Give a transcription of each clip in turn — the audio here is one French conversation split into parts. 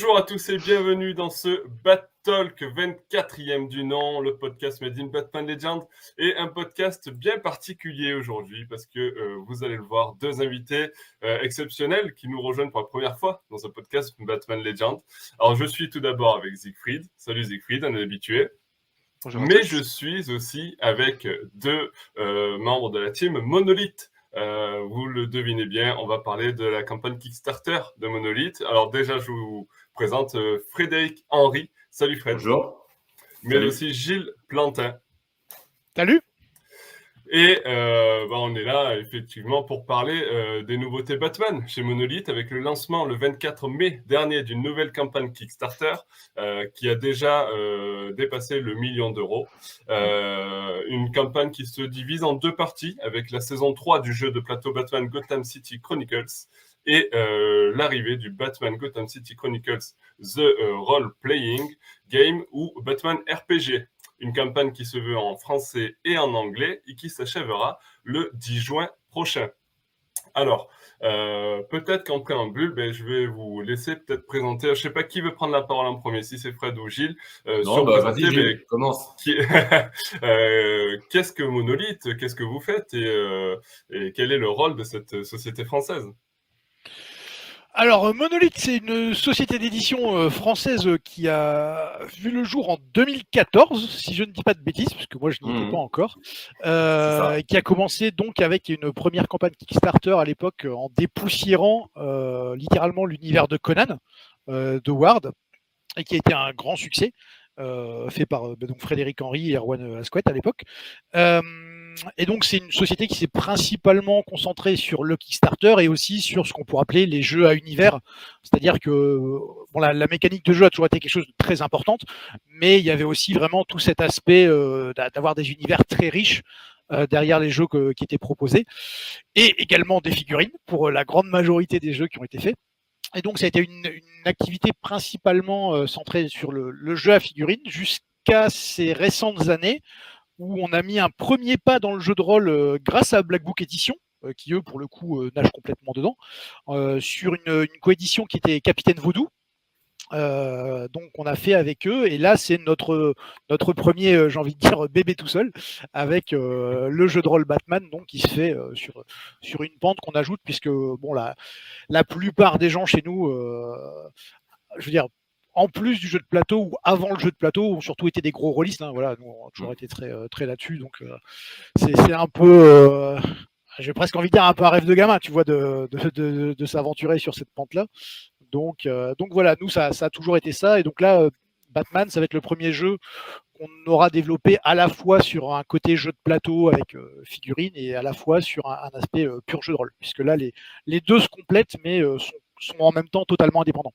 Bonjour à tous et bienvenue dans ce Bat Talk 24e du nom, le podcast Made in Batman Legend et un podcast bien particulier aujourd'hui parce que euh, vous allez le voir, deux invités euh, exceptionnels qui nous rejoignent pour la première fois dans un podcast Batman Legend. Alors je suis tout d'abord avec Siegfried. Salut Siegfried, un habitué. Mais je suis aussi avec deux euh, membres de la team Monolith. Euh, vous le devinez bien, on va parler de la campagne Kickstarter de Monolith. Alors déjà, je vous présente euh, Frédéric Henry. Salut Fred. Bonjour. Mais aussi Gilles Plantin. Salut. Et euh, bah, on est là effectivement pour parler euh, des nouveautés Batman chez Monolith avec le lancement le 24 mai dernier d'une nouvelle campagne Kickstarter euh, qui a déjà dépassé le million d'euros. une campagne qui se divise en deux parties avec la saison 3 du jeu de plateau Batman Gotham City Chronicles et l'arrivée du Batman Gotham City Chronicles The Role Playing Game ou Batman RPG une campagne qui se veut en français et en anglais et qui s'achèvera le 10 juin prochain. Alors, euh, peut-être qu'en préambule, ben, je vais vous laisser peut-être présenter. Je ne sais pas qui veut prendre la parole en premier, si c'est Fred ou Gilles. Euh, non, bah, vas-y, Gilles, commence. Euh, qu'est-ce que Monolith Qu'est-ce que vous faites et, et quel est le rôle de cette société française? Alors, euh, Monolith, c'est une société d'édition euh, française qui a vu le jour en 2014, si je ne dis pas de bêtises, puisque moi je n'y étais mmh. pas encore, euh, qui a commencé donc avec une première campagne Kickstarter à l'époque en dépoussiérant littéralement l'univers de Conan, de Ward, et qui a été un grand succès, fait par bah, donc Frédéric Henry et Erwan Asquette à l'époque et donc, c'est une société qui s'est principalement concentrée sur le Kickstarter et aussi sur ce qu'on pourrait appeler les jeux à univers. C'est-à-dire que bon, la, mécanique de jeu a toujours été quelque chose de très importante, mais il y avait aussi vraiment tout cet aspect euh, d'avoir des univers très riches euh, derrière les jeux qui étaient proposés, et également des figurines pour la grande majorité des jeux qui ont été faits. Et donc, ça a été une, activité principalement euh, centrée sur le jeu à figurines jusqu'à ces récentes années où on a mis un premier pas dans le jeu de rôle euh, grâce à Black Book Edition, euh, qui eux, pour le coup, euh, nagent complètement dedans, sur une, coédition qui était Capitaine Vaudou. donc on a fait avec eux et là c'est notre premier j'ai envie de dire bébé tout seul avec le jeu de rôle Batman donc qui se fait sur sur une pente qu'on ajoute puisque bon la la plupart des gens chez nous je veux dire en plus du jeu de plateau ou avant le jeu de plateau, ont surtout été des gros rôlistes. Hein, voilà, nous on a toujours mm. été très, euh, très là-dessus. Donc euh, c'est un peu, euh, j'ai presque envie de dire un peu un rêve de gamin, tu vois, de, de, s'aventurer sur cette pente-là. Donc, donc voilà, nous ça, ça, a toujours été ça. Et donc là, Batman, ça va être le premier jeu qu'on aura développé à la fois sur un côté jeu de plateau avec figurines et à la fois sur un, aspect pur jeu de rôle, puisque là les, les deux se complètent mais sont, sont en même temps totalement indépendants.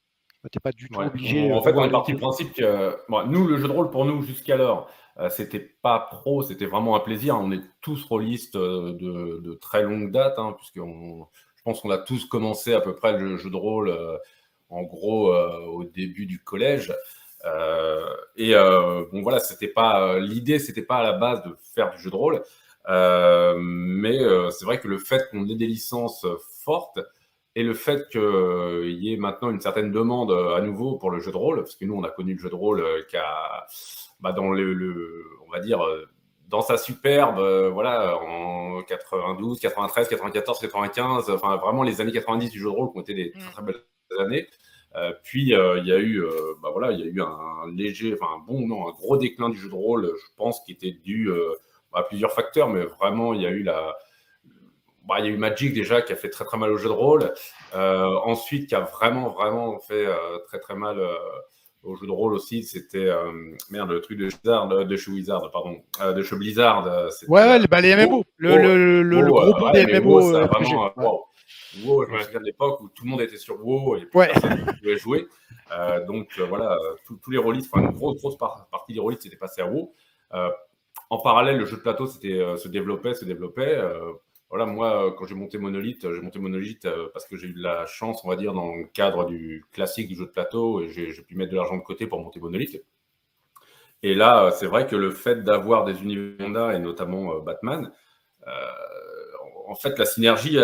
Tu pas du tout obligé. En fait, on est parti du principe que nous, le jeu de rôle, pour nous, jusqu'alors, euh, c'était pas pro, c'était vraiment un plaisir. On est tous rôlistes euh, de, très longue date, hein, puisque je pense qu'on a tous commencé à peu près le jeu de rôle, euh, en gros, au début du collège. et bon, voilà, c'était pas l'idée, c'était pas à la base de faire du jeu de rôle, mais c'est vrai que le fait qu'on ait des licences fortes, et le fait qu'il y ait maintenant une certaine demande euh, à nouveau pour le jeu de rôle, parce que nous, on a connu le jeu de rôle euh, qui a, bah, dans le, on va dire, euh, dans sa superbe, voilà, en 92, 93, 94, 95, enfin vraiment les années 90 du jeu de rôle qui ont été des très, très belles années. puis il y a eu, bah, voilà, il y a eu un léger, enfin un bon, non, un gros déclin du jeu de rôle, je pense, qui était dû à plusieurs facteurs, mais vraiment il y a eu la, bah, il y a eu Magic déjà qui a fait très très mal au jeu de rôle. Euh, ensuite, qui a vraiment vraiment fait euh, très très mal euh, au jeu de rôle aussi. C'était merde le truc de Blizzard, de chez Wizard, pardon, de chez Blizzard. ouais, bah, les MMO, le, le, le, gros bout des MMO. vraiment, wow. WoW, je me souviens de l'époque où tout le monde était sur WoW et ouais. personne pouvait jouer. donc voilà, tous les rôlistes, enfin une grosse grosse partie des rôlistes étaient passés à WoW. en parallèle, le jeu de plateau se développait, se développait voilà, moi, euh, quand j'ai monté Monolith, j'ai monté Monolith euh, parce que j'ai eu de la chance, on va dire, dans le cadre du classique du jeu de plateau, et j'ai pu mettre de l'argent de côté pour monter Monolith. Et là, euh, c'est vrai que le fait d'avoir des univers et notamment Batman, en fait, la synergie,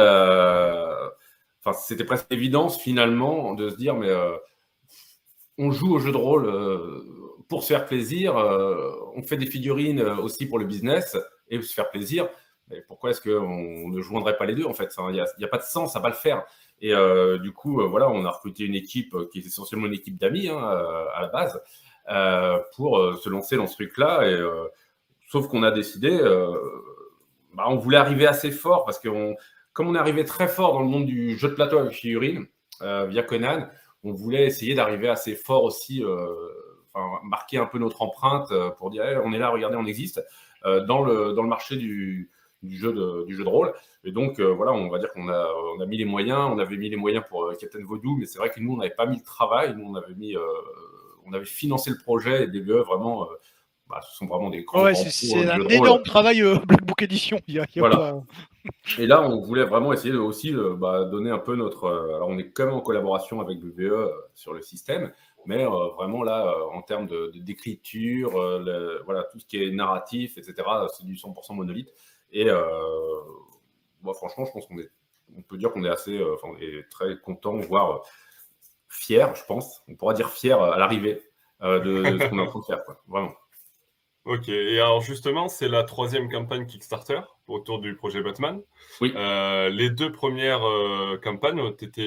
c'était presque évidence finalement de se dire, mais on joue au jeu de rôle pour se faire plaisir. on fait des figurines aussi pour le business et se faire plaisir. Pourquoi est-ce qu'on ne joindrait pas les deux en fait Il n'y a, pas de sens à pas le faire. Et du coup, voilà, on a recruté une équipe qui est essentiellement une équipe d'amis hein, à la base pour se lancer dans ce truc-là. Sauf qu'on a décidé, bah, on voulait arriver assez fort parce que comme on est arrivé très fort dans le monde du jeu de plateau avec figurines via Conan, on voulait essayer d'arriver assez fort aussi, marquer un peu notre empreinte pour dire on est là, regardez, on existe dans, le, dans le marché du, du jeu de, du jeu de rôle. Et donc, euh, voilà, on va dire qu'on a, on a mis les moyens, on avait mis les moyens pour euh, Captain Vaudou, mais c'est vrai que nous, on n'avait pas mis le travail, nous, on avait mis, euh, on avait financé le projet et DBE vraiment. Bah, ce sont vraiment des grands. Ouais, c'est un énorme travail Black Book Edition. voilà. Et là, on voulait vraiment essayer de, aussi bah, donner un peu notre. alors, on est quand même en collaboration avec BBE sur le système, mais vraiment là, en termes d'écriture, de, voilà, tout ce qui est narratif, etc., c'est du 100% monolithe. Et euh, franchement, je pense qu'on est, on peut dire qu'on est assez, euh, enfin, est très content, voire euh, fier, je pense. On pourra dire fier à l'arrivée de, ce qu'on est en train de faire, quoi. vraiment. Ok, et alors justement, c'est la troisième campagne Kickstarter autour du projet Batman. Oui. les deux premières campagnes ont été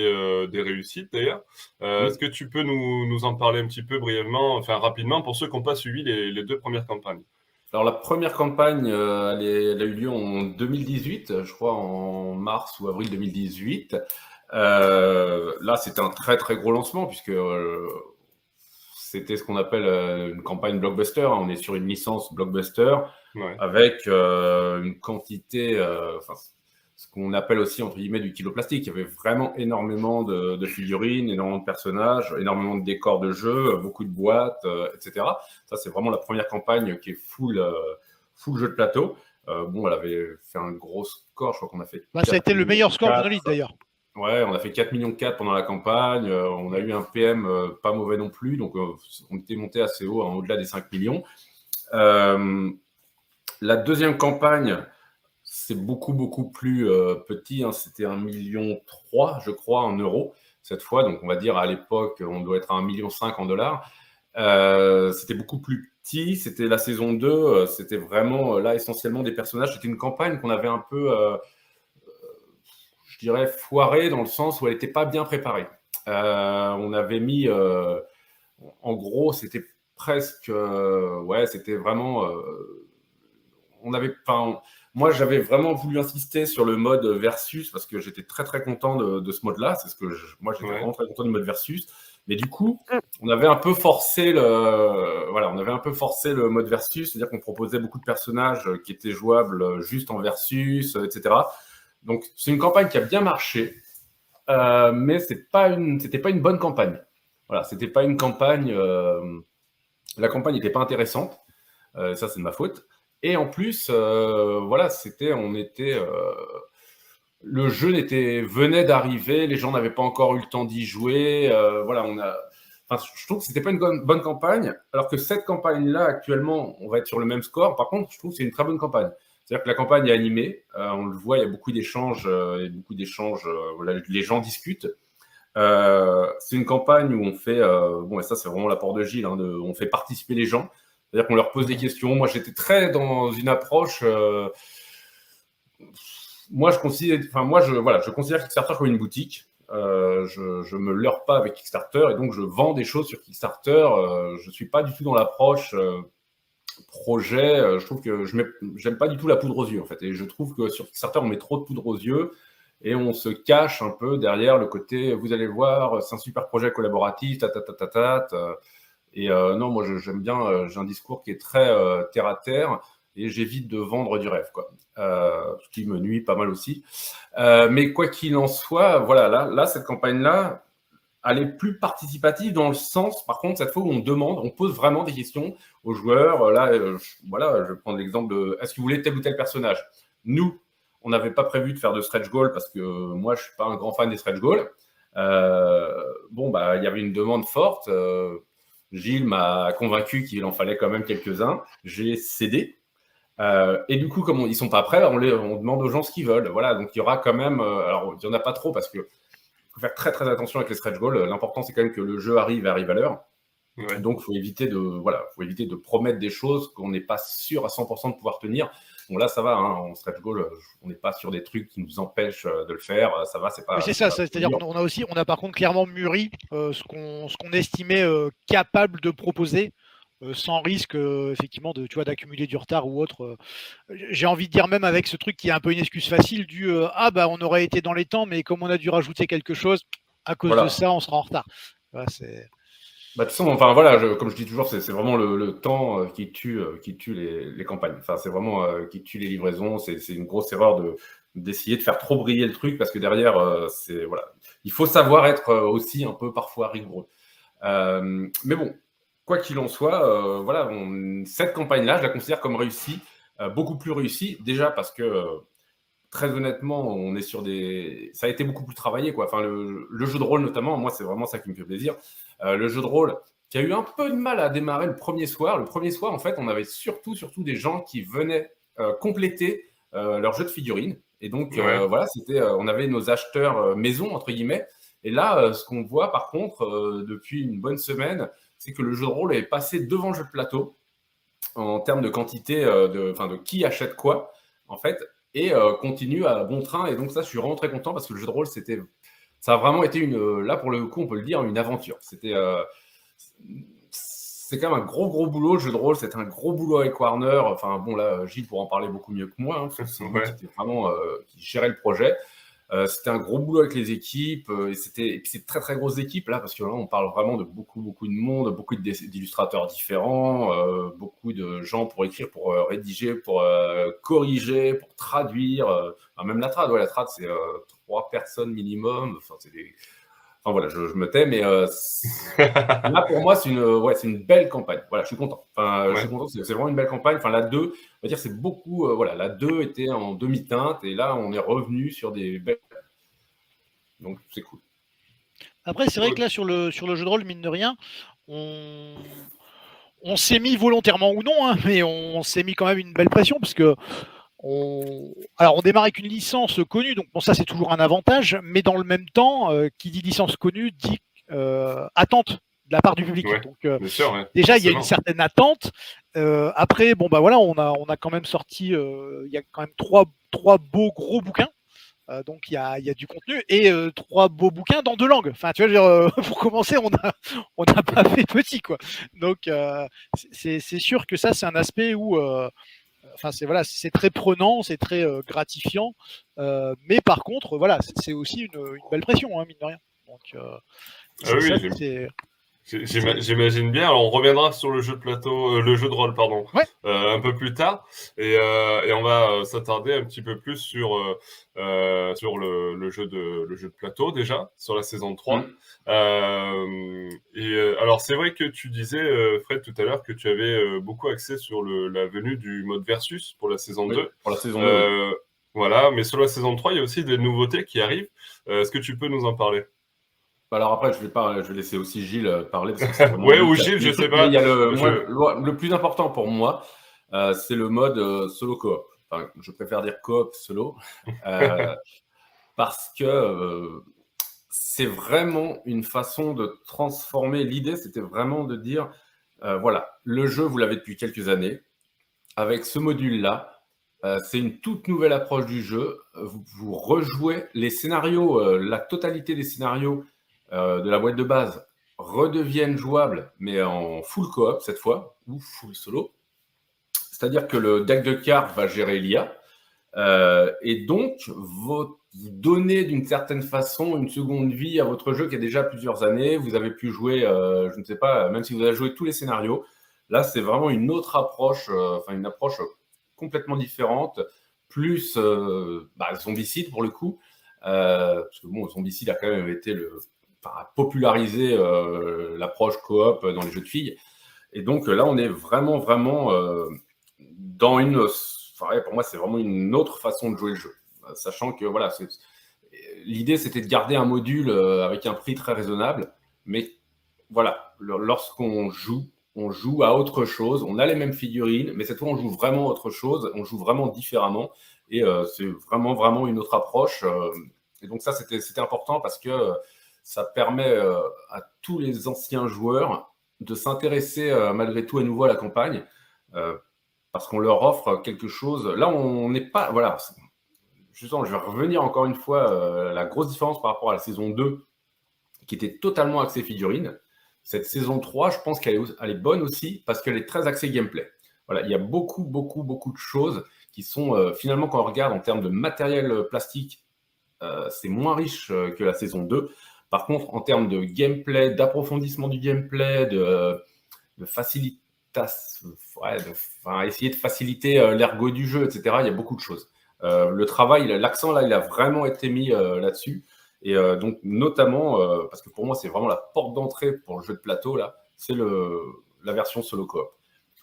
des réussites d'ailleurs. Est-ce que tu peux nous, nous, en parler un petit peu brièvement, enfin rapidement, pour ceux qui n'ont pas suivi les, les, deux premières campagnes? Alors la première campagne, euh, elle, a eu lieu en 2018, je crois en mars ou avril 2018. Euh, là, c'était un très très gros lancement puisque euh, c'était ce qu'on appelle une campagne blockbuster. On est sur une licence blockbuster avec une quantité, ce qu'on appelle aussi entre guillemets du kilo plastique. Il y avait vraiment énormément de, figurines, énormément de personnages, énormément de décors de jeu, beaucoup de boîtes, euh, etc. Ça, c'est vraiment la première campagne qui est full, euh, full jeu de plateau. Euh, bon, elle avait fait un gros score, je crois qu'on a fait. Bah, ça a été le meilleur score de Monolith d'ailleurs. Ouais, on a fait 4 millions 4 pendant la campagne. on a eu un PM pas mauvais non plus, donc on était monté assez haut, hein, au-delà des 5 millions. la deuxième campagne, c'est beaucoup, beaucoup plus euh, petit. Hein. C'était un million je crois, en euros cette fois. Donc, on va dire à l'époque, on doit être à un million en dollars. Euh, c'était beaucoup plus petit. C'était la saison 2. Euh, c'était vraiment là essentiellement des personnages. C'était une campagne qu'on avait un peu, je dirais, foirée dans le sens où elle n'était pas bien préparée. on avait mis, en gros, c'était presque, ouais, c'était vraiment, on avait, moi, j'avais vraiment voulu insister sur le mode versus parce que j'étais très très content de, ce mode-là. C'est ce que moi j'étais vraiment très content du mode versus. Mais du coup, on avait un peu forcé le, voilà, on avait un peu forcé le mode versus, c'est-à-dire qu'on proposait beaucoup de personnages qui étaient jouables juste en versus, etc. Donc c'est une campagne qui a bien marché, euh, mais c'est pas une, c'était pas une bonne campagne. Voilà, c'était pas une campagne. Euh, la campagne n'était pas intéressante. Euh, ça, c'est de ma faute. Et en plus, euh, voilà, c'était, on était, euh, le jeu venait d'arriver, les gens n'avaient pas encore eu le temps d'y jouer. Euh, voilà, on a, enfin, je trouve que c'était pas une bonne, campagne, alors que cette campagne-là, actuellement, on va être sur le même score. Par contre, je trouve que c'est une très bonne campagne. C'est-à-dire que la campagne est animée, on le voit, il y a beaucoup d'échanges, beaucoup d'échanges, les gens discutent. c'est une campagne où on fait, bon, et ça c'est vraiment l'apport de Gilles, hein, on fait participer les gens. C'est-à-dire qu'on leur pose des questions. Moi, j'étais très dans une approche. Euh, moi, je considère, enfin, moi, je, voilà, je considère Kickstarter comme une boutique. Euh, je ne me leurre pas avec Kickstarter et donc je vends des choses sur Kickstarter. Euh, je ne suis pas du tout dans l'approche projet. je trouve que je n'aime pas du tout la poudre aux yeux en fait. Et je trouve que sur Kickstarter, on met trop de poudre aux yeux et on se cache un peu derrière le côté vous allez voir, c'est un super projet collaboratif, ta ta ta ta ta. Et euh, non, moi j'aime bien, euh, j'ai un discours qui est très euh, terre à terre et j'évite de vendre du rêve, quoi. ce qui me nuit pas mal aussi. mais quoi qu'il en soit, voilà, là, cette campagne-là, elle est plus participative dans le sens, par contre, cette fois où on demande, on pose vraiment des questions aux joueurs. Là, voilà, je vais prendre l'exemple de est-ce que vous voulez tel ou tel personnage? Nous, on n'avait pas prévu de faire de stretch goal parce que moi, je suis pas un grand fan des stretch goals. bon, bah, il y avait une demande forte. Gilles m'a convaincu qu'il en fallait quand même quelques-uns. J'ai cédé. Euh, et du coup, comme ils ils sont pas prêts, on, les, on, demande aux gens ce qu'ils veulent. Voilà, donc il y aura quand même. Euh, alors, il n'y en a pas trop parce que faut faire très très attention avec les stretch goals. L'important, c'est quand même que le jeu arrive et arrive à l'heure. Donc, il faut éviter de, voilà, faut éviter de promettre des choses qu'on n'est pas sûr à 100% de pouvoir tenir. Bon, là, ça va, hein, en stretch goal, on n'est pas sur des trucs qui nous empêchent euh, de le faire. Ça va, c'est pas. C'est ça, c'est-à-dire qu'on a aussi, on a par contre clairement mûri euh, ce qu'on estimait euh, capable de proposer. sans risque effectivement de tu vois d'accumuler du retard ou autre j'ai envie de dire même avec ce truc qui est un peu une excuse facile du ah bah on aurait été dans les temps mais comme on a dû rajouter quelque chose à cause de ça on sera en retard bah, de toute façon, enfin voilà, comme je dis toujours, c'est vraiment le, temps euh, qui tue, euh, qui tue les, campagnes. Enfin, c'est vraiment euh, qui tue les livraisons. C'est une grosse erreur de d'essayer de faire trop briller le truc parce que derrière, c'est voilà, il faut savoir être aussi un peu parfois rigoureux. mais bon, quoi qu'il en soit, voilà, cette campagne-là, je la considère comme réussie, beaucoup plus réussie. Déjà parce que très honnêtement, on est sur des. Ça a été beaucoup plus travaillé, quoi. Enfin, le, jeu de rôle, notamment, moi, c'est vraiment ça qui me fait plaisir. Euh, le jeu de rôle qui a eu un peu de mal à démarrer le premier soir. Le premier soir, en fait, on avait surtout, surtout des gens qui venaient euh, compléter euh, leur jeu de figurines. Et donc, voilà, c'était, on avait nos acheteurs maison, entre guillemets. Et là, ce qu'on voit, par contre, depuis une bonne semaine, c'est que le jeu de rôle est passé devant le jeu de plateau en termes de quantité, de, de qui achète quoi, en fait et euh, continue à bon train. Et donc ça, je suis vraiment très content parce que le jeu de rôle, c'était, ça a vraiment été une, là pour le coup, on peut le dire, une aventure. C'était, euh, c'est quand même un gros gros boulot. Le jeu de rôle, c'était un gros boulot avec Warner. Enfin bon, là, Gilles pourra en parler beaucoup mieux que moi. Hein, c'est vraiment euh, qui gérait le projet. Euh, c'était un gros boulot avec les équipes euh, et c'était puis c'est très très grosse équipe là parce que là on parle vraiment de beaucoup beaucoup de monde, beaucoup d'illustrateurs différents, euh, beaucoup de gens pour écrire, pour rédiger, pour corriger, pour traduire. même la trad, ouais, la trad c'est trois personnes minimum. Enfin c'est des Enfin voilà, je, me tais, mais euh, là pour moi c'est une, ouais, c'est une belle campagne. Voilà, je suis content. Enfin, je suis content, c'est, vraiment une belle campagne. Enfin la 2, on va dire c'est beaucoup. Euh, voilà, la 2 était en demi-teinte et là on est revenu sur des belles. Donc c'est cool. Après c'est vrai que là sur le sur le jeu de rôle mine de rien, on on s'est mis volontairement ou non, hein, mais on s'est mis quand même une belle pression parce que on... Alors, on démarre avec une licence connue, donc bon, ça c'est toujours un avantage, mais dans le même temps, euh, qui dit licence connue dit euh, attente de la part du public. donc, euh, déjà, il y a une certaine attente. après, bon bah voilà, on a, on a quand même sorti, il y a quand même trois, trois beaux gros bouquins. donc il y a, y a, du contenu et trois beaux bouquins dans deux langues. Enfin, tu vois, pour commencer, on n'a on a pas fait petit quoi. Donc c'est sûr que ça, c'est un aspect où enfin c'est voilà, c'est très prenant, c'est très euh, gratifiant, euh, mais par contre voilà, c'est aussi une, belle pression, hein, mine de rien. Donc euh, ah oui, J'imagine bien. Alors, on reviendra sur le jeu de plateau, le jeu de rôle, pardon, un peu plus tard, et, et on va s'attarder un petit peu plus sur sur le, le, jeu de le jeu de plateau déjà sur la saison 3. Euh, et euh, alors, c'est vrai que tu disais, euh, Fred, tout à l'heure, que tu avais beaucoup axé sur le, la venue du mode versus pour la saison 2. Pour la saison 2. Voilà, mais sur la saison 3, il y a aussi des nouveautés qui arrivent. Est-ce que tu peux nous en parler? Alors après, je vais, pas, je vais laisser aussi Gilles parler. Oui, ou Gilles, je sais pas. Il y a le, le, plus important pour moi, c'est le mode solo coop. Enfin, je préfère dire coop solo. parce que c'est vraiment une façon de transformer. L'idée, c'était vraiment de dire, euh, voilà, le jeu, vous l'avez depuis quelques années. Avec ce module-là, euh, c'est une toute nouvelle approche du jeu. Vous, rejouez les scénarios, euh, la totalité des scénarios de la boîte de base redeviennent jouables, mais en full coop cette fois, ou full solo. C'est-à-dire que le deck de cartes va gérer l'IA. et donc, vous donnez d'une certaine façon une seconde vie à votre jeu qui a déjà plusieurs années. Vous avez pu jouer, euh, je ne sais pas, même si vous avez joué tous les scénarios. Là, c'est vraiment une autre approche, euh, enfin une approche complètement différente, plus euh, bah, zombicide pour le coup. parce que bon, zombicide a quand même été le, enfin, popularisé l'approche coop dans les jeux de filles. Et donc là, on est vraiment, vraiment dans une. Enfin, pour moi, c'est vraiment une autre façon de jouer le jeu sachant que voilà, l'idée c'était de garder un module euh, avec un prix très raisonnable, mais voilà, lorsqu'on joue, on joue à autre chose, on a les mêmes figurines, mais cette fois on joue vraiment autre chose, on joue vraiment différemment, et euh, c'est vraiment vraiment une autre approche. Euh, et donc ça c'était important parce que ça permet à tous les anciens joueurs de s'intéresser malgré tout à nouveau à la campagne parce qu'on leur offre quelque chose. Là, on n'est pas. Voilà. Justement, je vais revenir encore une fois la grosse différence par rapport à la saison 2, qui était totalement axée figurine. Cette saison 3, je pense qu'elle est, bonne aussi parce qu'elle est très axée gameplay. Il y a beaucoup, beaucoup, beaucoup de choses qui sont finalement, quand on regarde en termes de matériel plastique, c'est moins riche que la saison 2. Par contre, en termes de gameplay, d'approfondissement du gameplay, de, de facilité, essayer de faciliter euh, l'ergot du jeu, etc. Il y a beaucoup de choses. Euh, le travail, l'accent là, il a vraiment été mis euh, là-dessus. Et donc, notamment, parce que pour moi, c'est vraiment la porte d'entrée pour le jeu de plateau, là, c'est la version solo coop.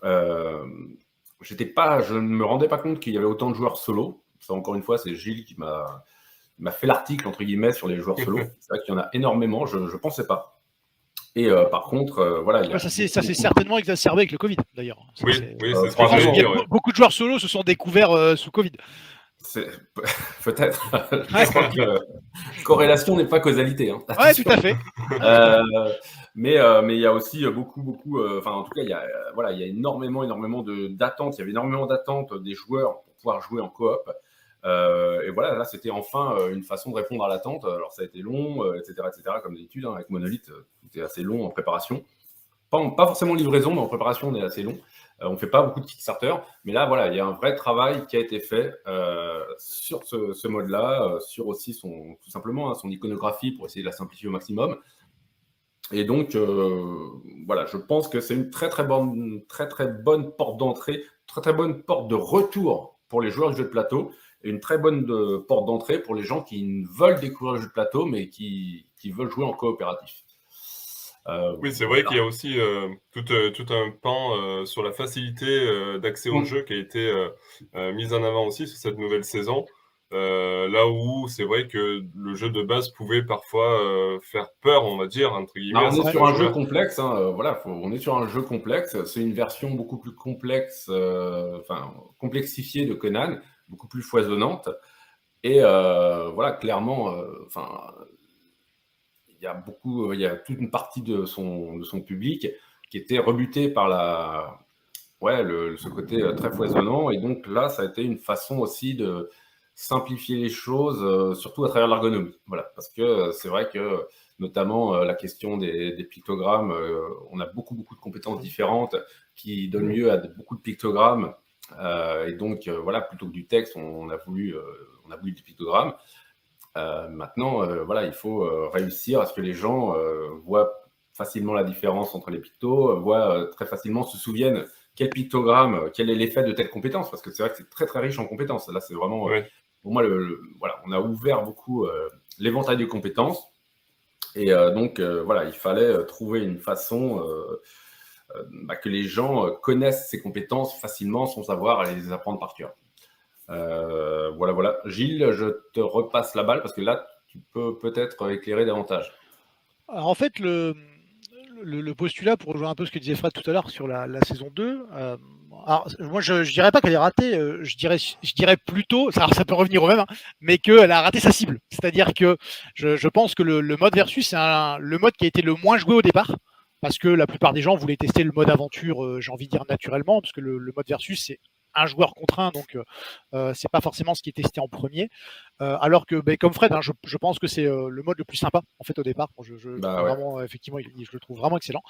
Pas, je ne me rendais pas compte qu'il y avait autant de joueurs solo. Ça, encore une fois, c'est Gilles qui m'a fait l'article, entre guillemets, sur les joueurs solo. C'est vrai qu'il y en a énormément, je ne pensais pas. Et euh, par contre, euh, voilà. Il ça s'est certainement exacerbé avec le Covid, d'ailleurs. Oui, oui c'est ce Beaucoup de joueurs solo se sont découverts euh, sous Covid. Peut-être. corrélation n'est pas causalité. Hein. Oui, tout à fait. mais mais il y a aussi beaucoup, beaucoup. Enfin, en tout cas, il y a, voilà, il y a énormément, énormément d'attentes. Il y avait énormément d'attentes des joueurs pour pouvoir jouer en coop. Euh, et voilà, là, c'était enfin euh, une façon de répondre à l'attente. Alors, ça a été long, etc., euh, etc., comme d'habitude, hein, avec Monolith, c'était assez long en préparation. Pas, pas, forcément livraison, mais en préparation, on est assez long. on ne fait pas beaucoup de Kickstarter, mais là, voilà, il y a un vrai travail qui a été fait sur ce, mode-là, sur aussi son, tout simplement hein, son iconographie pour essayer de la simplifier au maximum. Et donc, voilà, je pense que c'est une très très bonne, très très bonne porte d'entrée, très très bonne porte de retour pour les joueurs du jeu de plateau une très bonne euh, porte d'entrée pour les gens qui veulent découvrir le jeu de plateau, mais qui, veulent jouer en coopératif. Euh, oui, c'est vrai qu'il y a aussi euh, tout, tout, un pan sur la facilité d'accès au mm. jeu qui a été mise en avant aussi sur cette nouvelle saison. là où c'est vrai que le jeu de base pouvait parfois faire peur, on va dire, entre guillemets. on est sur un jeu complexe, hein, voilà, on est sur un jeu complexe. C'est une version beaucoup plus complexe, enfin complexifiée de Conan, beaucoup plus foisonnante. Et euh, voilà, clairement, euh, enfin, il y a beaucoup, il y a toute une partie de son, de son public qui était rebuté par la, ouais, le, ce côté euh, très foisonnant. Et donc là, ça a été une façon aussi de simplifier les choses, surtout à travers l'ergonomie. Voilà, parce que c'est vrai que notamment la question des, des pictogrammes, on a beaucoup beaucoup de compétences différentes qui donnent lieu à beaucoup de pictogrammes euh, et donc, euh, voilà, plutôt que du texte, on, a, voulu, euh, on a voulu des pictogrammes. maintenant, voilà, il faut réussir à ce que les gens voient facilement la différence entre les pictos, voient très facilement, se souviennent quel pictogramme, quel est l'effet de telle compétence, parce que c'est vrai que c'est très très riche en compétences. Là, c'est vraiment, pour moi, le, voilà, on a ouvert beaucoup l'éventail des compétences. Et donc, voilà, il fallait trouver une façon euh, bah, que les gens euh, connaissent ces compétences facilement sans savoir les apprendre par cœur. Euh, voilà, voilà. Gilles, je te repasse la balle parce que là, tu peux peut-être éclairer davantage. Alors, en fait, le, le, postulat, pour rejoindre un peu ce que disait Fred tout à l'heure sur la, saison 2, moi je ne dirais pas qu'elle est ratée, je, dirais, je dirais plutôt, ça, peut revenir au même, hein, mais qu'elle a raté sa cible. C'est-à-dire que je, je, pense que le, mode versus, c'est le mode qui a été le moins joué au départ parce que la plupart des gens voulaient tester le mode aventure, euh, j'ai envie de dire naturellement, parce que le, mode versus, c'est un joueur contre un, donc euh, euh, c'est pas forcément ce qui est testé en premier. alors que, ben, comme Fred, hein, je, pense que c'est le mode le plus sympa en fait au départ. Je, bah vraiment, effectivement, je le trouve vraiment excellent,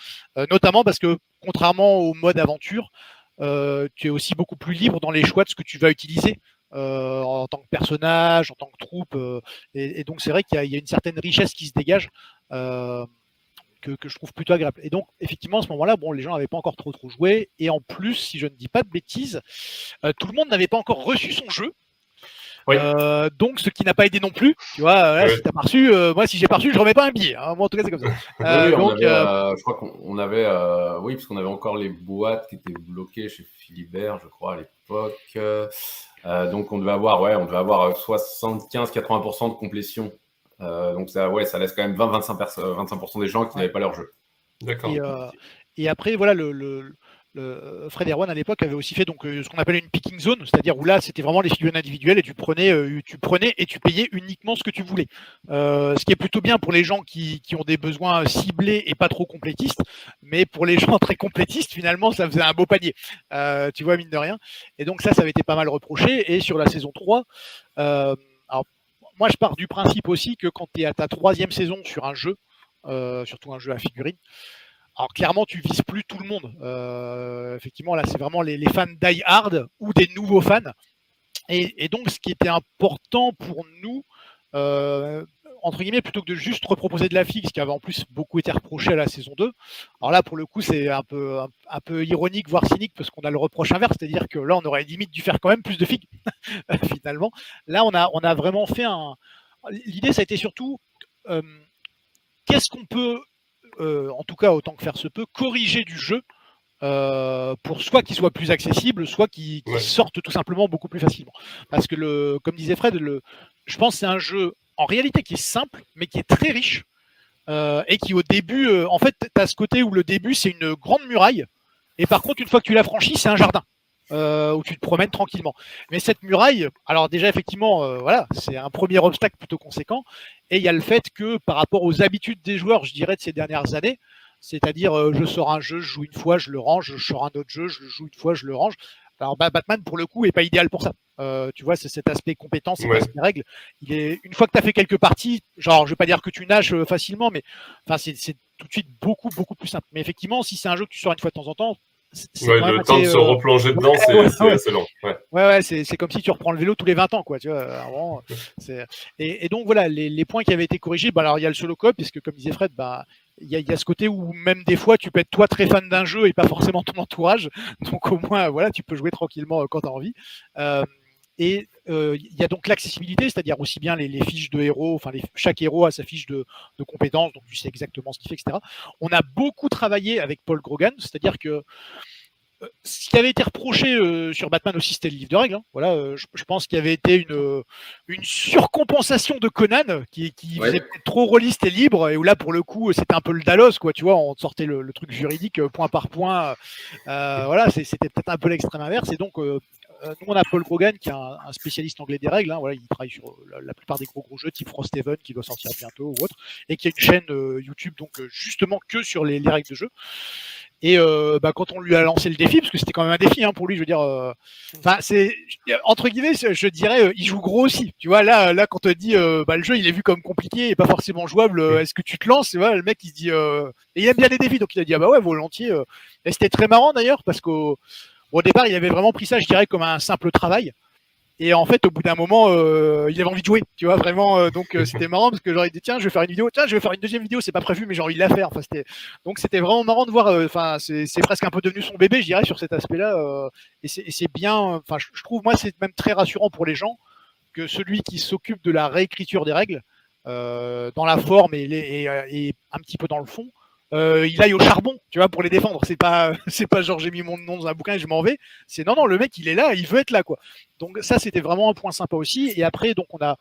notamment parce que contrairement au mode aventure, tu es aussi beaucoup plus libre dans les choix de ce que tu vas utiliser. en tant que personnage, en tant que troupe, et, donc c'est vrai qu'il y, a une certaine richesse qui se dégage que, je trouve plutôt agréable. Et donc, effectivement, à ce moment-là, bon, les gens n'avaient pas encore trop trop joué. Et en plus, si je ne dis pas de bêtises, euh, tout le monde n'avait pas encore reçu son jeu. Euh, donc, ce qui n'a pas aidé non plus. Tu vois, si t'as pas reçu, euh, moi, si j'ai pas reçu, je remets pas un billet. Hein. Moi, en tout cas, c'est comme ça. donc, je crois qu'on avait, oui, parce qu'on avait encore les boîtes qui étaient bloquées chez Philibert, je crois, à l'époque. donc, on devait avoir, ouais, on devait avoir 75-80% de complétion donc ça, ouais, ça laisse quand même 20-25% des gens qui n'avaient pas leur jeu. D'accord. Et, euh, après, voilà, le, le, Fred Erwan à l'époque avait aussi fait donc ce qu'on appelait une picking zone, c'est-à-dire où là c'était vraiment les figurines individuelles et tu prenais, tu prenais et tu payais uniquement ce que tu voulais. ce qui est plutôt bien pour les gens qui, qui, ont des besoins ciblés et pas trop complétistes, mais pour les gens très complétistes, finalement, ça faisait un beau panier. tu vois, mine de rien. Et donc ça, ça avait été pas mal reproché. Et sur la saison 3, alors moi, je pars du principe aussi que quand tu es à ta troisième saison sur un jeu, euh, surtout un jeu à figurines, alors clairement, tu vises plus tout le monde. Euh, effectivement, là, c'est vraiment les, fans die hard ou des nouveaux fans. Et, donc, ce qui était important pour nous, euh, entre guillemets, plutôt que de juste reproposer de la figue, ce qui avait en plus beaucoup été reproché à la saison 2. Alors là, pour le coup, c'est un peu, un, peu ironique, voire cynique, parce qu'on a le reproche inverse, c'est-à-dire que là, on aurait limite dû faire quand même plus de figues, finalement. Là, on a, on a vraiment fait un. L'idée, ça a été surtout euh, qu'est-ce qu'on peut, euh, en tout cas autant que faire se peut, corriger du jeu euh, pour soit qu'il soit plus accessible, soit qu'il sorte tout simplement beaucoup plus facilement. Parce que, le, comme disait Fred, le, je pense que c'est un jeu en réalité qui est simple, mais qui est très riche. Euh, et qui au début, euh, en fait, tu as ce côté où le début, c'est une grande muraille. Et par contre, une fois que tu l'as franchi, c'est un jardin. Euh, où tu te promènes tranquillement. Mais cette muraille, alors déjà effectivement, voilà, c'est un premier obstacle plutôt conséquent. Et il y a le fait que par rapport aux habitudes des joueurs, je dirais de ces dernières années, c'est-à-dire je sors un jeu, je joue une fois, je le range, je sors un autre jeu, je joue une fois, je le range. Alors Batman pour le coup est pas idéal pour ça. Euh, tu vois, c'est cet aspect compétence, cet aspect règle. Il est une fois que tu as fait quelques parties, genre je vais pas dire que tu nages euh, facilement, mais enfin c'est tout de suite beaucoup beaucoup plus simple. Mais effectivement, si c'est un jeu que tu sors une fois de temps en temps, Ouais, le temps de se euh, replonger dedans, c'est assez long. Ouais, ouais, c'est comme si tu reprends le vélo tous les 20 ans. Quoi, tu vois, et, et, donc, voilà, les, les, points qui avaient été corrigés, bah, alors il y a le solo cop, puisque comme disait Fred, bah, il y, a ce côté où même des fois tu peux être toi très fan d'un jeu et pas forcément ton entourage. Donc au moins voilà, tu peux jouer tranquillement quand tu as envie. Euh, et euh, il y a donc l'accessibilité, c'est-à-dire aussi bien les, fiches de héros, enfin chaque héros a sa fiche de, compétences, donc tu sais exactement ce qu'il fait, etc. On a beaucoup travaillé avec Paul Grogan, c'est-à-dire que euh, ce qui avait été reproché euh, sur Batman aussi, c'était le livre de règles. Hein. Voilà, je, pense qu'il y avait été une, une surcompensation de Conan qui, qui faisait trop rôliste et libre, et où là, pour le coup, c'était un peu le Dalos, quoi. Tu vois, on sortait le, truc juridique point par point. voilà, c'était peut-être un peu l'extrême inverse. Et donc, nous, on a Paul Grogan, qui est un, spécialiste anglais des règles. Hein, voilà, il travaille sur la, plupart des gros gros jeux, type Frosthaven, qui doit sortir bientôt ou autre, et qui a une chaîne euh, YouTube donc euh, justement que sur les, règles de jeu. Et bah, quand on lui a lancé le défi, parce que c'était quand même un défi hein, pour lui, je veux dire, entre guillemets, je dirais, il joue gros aussi. Tu vois, là, là, quand on te dit, bah, le jeu, il est vu comme compliqué et pas forcément jouable. Est-ce que tu te lances? Voilà, Le mec, il se dit, et il aime bien les défis, donc il a dit, ah bah ouais, volontiers. Et c'était très marrant d'ailleurs parce que au départ, il avait vraiment pris ça, je dirais, comme un simple travail. Et en fait, au bout d'un moment, euh, il avait envie de jouer, tu vois, vraiment. Euh, donc, euh, c'était marrant parce que j'aurais dit, tiens, je vais faire une vidéo, tiens, je vais faire une deuxième vidéo, c'est pas prévu, mais j'ai envie de la faire. Enfin, c'était... Donc, c'était vraiment marrant de voir, enfin, c'est, presque un peu devenu son bébé, je dirais, sur cet aspect-là. et, c'est, bien, enfin, je, trouve, moi, c'est même très rassurant pour les gens que celui qui s'occupe de la réécriture des règles, dans la forme et, un petit peu dans le fond, euh, il aille au charbon, tu vois, pour les défendre. C'est pas, c'est pas genre j'ai mis mon nom dans un bouquin et je m'en vais. C'est non, non, le mec il est là, il veut être là, quoi. Donc ça c'était vraiment un point sympa aussi. Et après donc on a,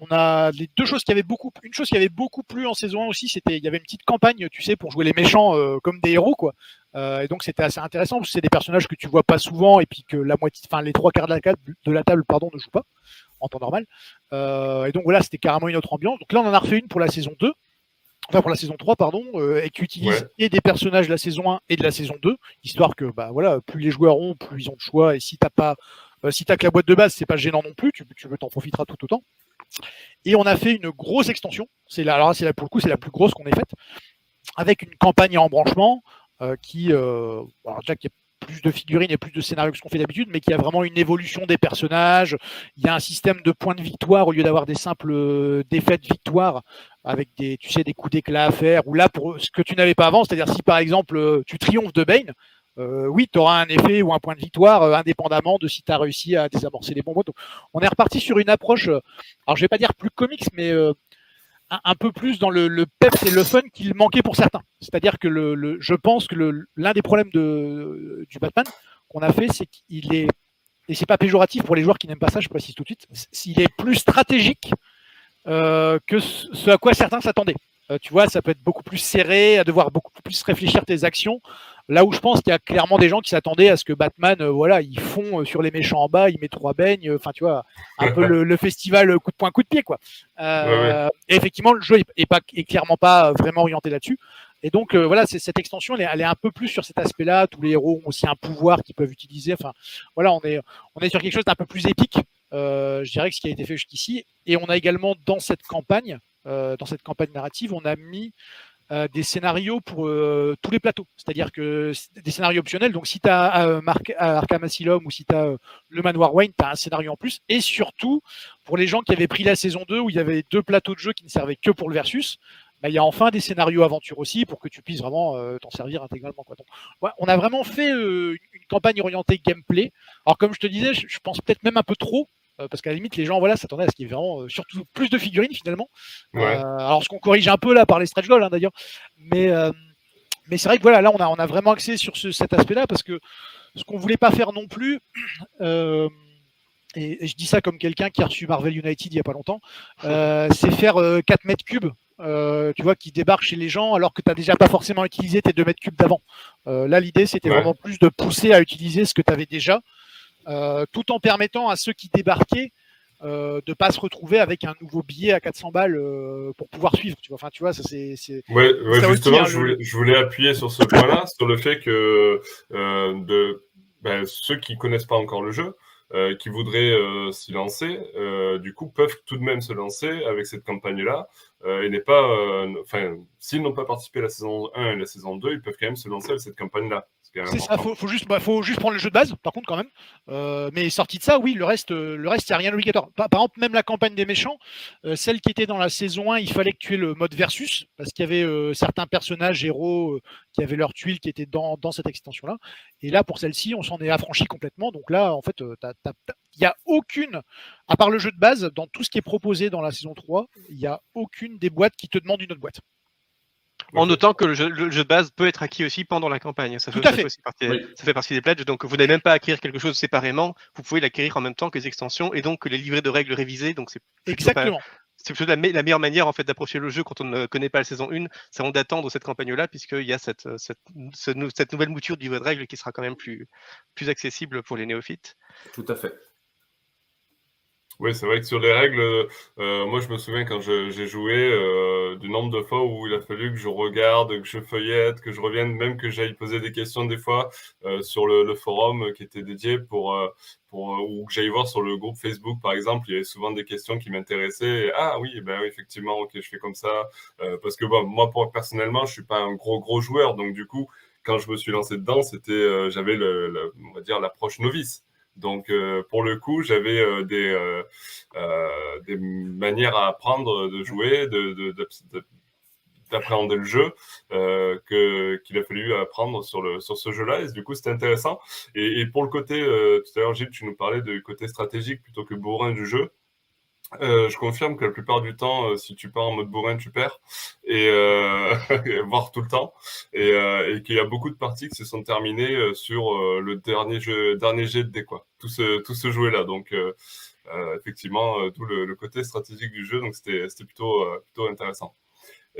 on a les deux choses qui avaient beaucoup, une chose qui avait beaucoup plu en saison 1 aussi, c'était il y avait une petite campagne, tu sais, pour jouer les méchants euh, comme des héros, quoi. Euh, et donc c'était assez intéressant parce que c'est des personnages que tu vois pas souvent et puis que la moitié, enfin les trois quarts de la, table, pardon, ne jouent pas en temps normal. et donc voilà, c'était carrément une autre ambiance. Donc là on en a refait une pour la saison 2 enfin pour la saison 3 pardon, euh, et qui utilise et des personnages de la saison 1 et de la saison 2, histoire que bah voilà, plus les joueurs ont, plus ils ont de choix, et si t'as pas, euh, si t'as que la boîte de base, c'est pas gênant non plus, tu, tu t'en profiteras tout autant. Et on a fait une grosse extension, c'est là, alors c'est là pour le coup c'est la plus grosse qu'on ait faite, avec une campagne en branchement euh, qui, alors déjà qui est plus de figurines et plus de scénarios que ce qu'on fait d'habitude, mais qui a vraiment une évolution des personnages. Il y a un système de points de victoire au lieu d'avoir des simples euh, défaites victoires avec des, tu sais, des coups d'éclat à faire. Ou là, pour ce que tu n'avais pas avant, c'est-à-dire si par exemple euh, tu triomphes de Bane, euh, oui, tu auras un effet ou un point de victoire indépendamment de si tu as réussi à désamorcer les bombes. on est reparti sur une approche, alors je vais pas dire plus comics, mais un, peu plus dans le, le peps et le fun qu'il manquait pour certains. C'est-à-dire que le, je pense que l'un des problèmes de, du Batman qu'on a fait, c'est qu'il est, et c'est pas péjoratif pour les joueurs qui n'aiment pas ça, je précise tout de suite, s'il est plus stratégique euh, que ce à quoi certains s'attendaient. Euh, tu vois, ça peut être beaucoup plus serré, à devoir beaucoup plus réfléchir tes actions. Là où je pense qu'il y a clairement des gens qui s'attendaient à ce que Batman, voilà, ils font sur les méchants en bas, il met trois beignes, enfin tu vois, un peu le, festival coup de poing, coup de pied quoi. Et effectivement, le jeu est, pas, est clairement pas vraiment orienté là-dessus. Et donc voilà, cette extension, elle est, un peu plus sur cet aspect-là. Tous les héros ont aussi un pouvoir qu'ils peuvent utiliser. Enfin, voilà, on est, on est sur quelque chose d'un peu plus épique. Je dirais que ce qui a été fait jusqu'ici. Et on a également dans cette campagne, dans cette campagne narrative, on a mis euh, des scénarios pour euh, tous les plateaux. C'est-à-dire que des scénarios optionnels. Donc, si tu as euh, Arkham Asylum ou si tu as le Manoir Wayne, tu as un scénario en plus. Et surtout, pour les gens qui avaient pris la saison 2 où il y avait deux plateaux de jeu qui ne servaient que pour le versus, bah, il y a enfin des scénarios aventure aussi pour que tu puisses vraiment t'en servir intégralement. On a vraiment fait une campagne orientée gameplay. Alors, comme je te disais, je pense peut-être même un peu trop euh, parce qu'à la limite, les gens voilà, s'attendaient à ce qu'il y ait vraiment euh, surtout plus de figurines finalement. Euh, alors, ce qu'on corrige un peu là par les stretch goals hein, d'ailleurs, mais, mais c'est vrai que voilà, là on a, on a vraiment axé sur cet aspect-là parce que ce qu'on voulait pas faire non plus, et, je dis ça comme quelqu'un qui a reçu Marvel United il y a pas longtemps, c'est faire 4 mètres cubes. tu vois, qui débarquent chez les gens alors que tu n'as déjà pas forcément utilisé tes 2 mètres cubes d'avant. là, l'idée, c'était vraiment plus de pousser à utiliser ce que tu avais déjà tout en permettant à ceux qui débarquaient euh, de pas se retrouver avec un nouveau billet à 400 balles euh, pour pouvoir suivre. Tu vois, enfin, tu vois, ça c'est. Ouais, justement, hein, je, voulais, appuyer sur ce point-là, sur le fait que de ben, ceux qui connaissent pas encore le jeu, qui voudraient s'y lancer, du coup, peuvent tout de même se lancer avec cette campagne-là. et n'est pas, enfin, s'ils n'ont pas participé à la saison 1 et la saison 2, ils peuvent quand même se lancer avec cette campagne-là. C'est ça, faut, faut juste, bah, faut juste prendre le jeu de base, par contre, quand même. Euh, mais sorti de ça, oui, le reste, euh, le reste, c'est rien d'obligatoire. Par, par, exemple, même la campagne des méchants, euh, celle qui était dans la saison 1, il fallait que tu aies le mode versus, parce qu'il y avait certains personnages héros qui avaient leur tuile qui étaient dans, dans cette extension-là. Et là, pour celle-ci, on s'en est affranchi complètement. Donc là, en fait, il n'y a aucune, à part le jeu de base, dans tout ce qui est proposé dans la saison 3, il n'y a aucune des boîtes qui te demande une autre boîte. En notant que le jeu, de base peut être acquis aussi pendant la campagne. Ça, fait, partie, des pledges. Donc vous n'avez même pas à acquérir quelque chose séparément. Vous pouvez l'acquérir en même temps que les extensions et donc les livrets de règles révisés. Donc c'est exactement. c'est la, la, meilleure manière en fait d'approcher le jeu quand on ne connaît pas la saison 1, c'est d'attendre cette campagne-là, puisqu'il y a cette, cette, cette, nouvelle mouture du livret de règles qui sera quand même plus, plus accessible pour les néophytes. Tout à fait. Oui, c'est vrai que sur les règles, euh, moi je me souviens quand j'ai joué euh, du nombre de fois où il a fallu que je regarde, que je feuillette, que je revienne, même que j'aille poser des questions des fois euh, sur le, forum qui était dédié pour, pour ou que j'aille voir sur le groupe Facebook par exemple, il y avait souvent des questions qui m'intéressaient. Ah oui, ben effectivement, ok, je fais comme ça. parce que bon, moi personnellement, je suis pas un gros gros joueur, donc du coup, quand je me suis lancé dedans, c'était j'avais le, on va dire l'approche novice. Donc, euh, pour le coup, j'avais euh, des, euh, des manières à apprendre de jouer, de, d'appréhender le jeu qu'il a fallu apprendre sur ce jeu-là. Et du coup c'était intéressant. Et, pour le côté tout à l'heure Gilles tu nous parlais du côté stratégique plutôt que bourrin du jeu euh, je confirme que la plupart du temps, euh, si tu pars en mode bourrin, tu perds, et euh, voire tout le temps, et, et qu'il y a beaucoup de parties qui se sont terminées sur le dernier jeu, dernier jet de dé, quoi. Tout ce, tout ce jouet-là. Donc, effectivement, tout le, le, côté stratégique du jeu, donc c'était plutôt, plutôt intéressant.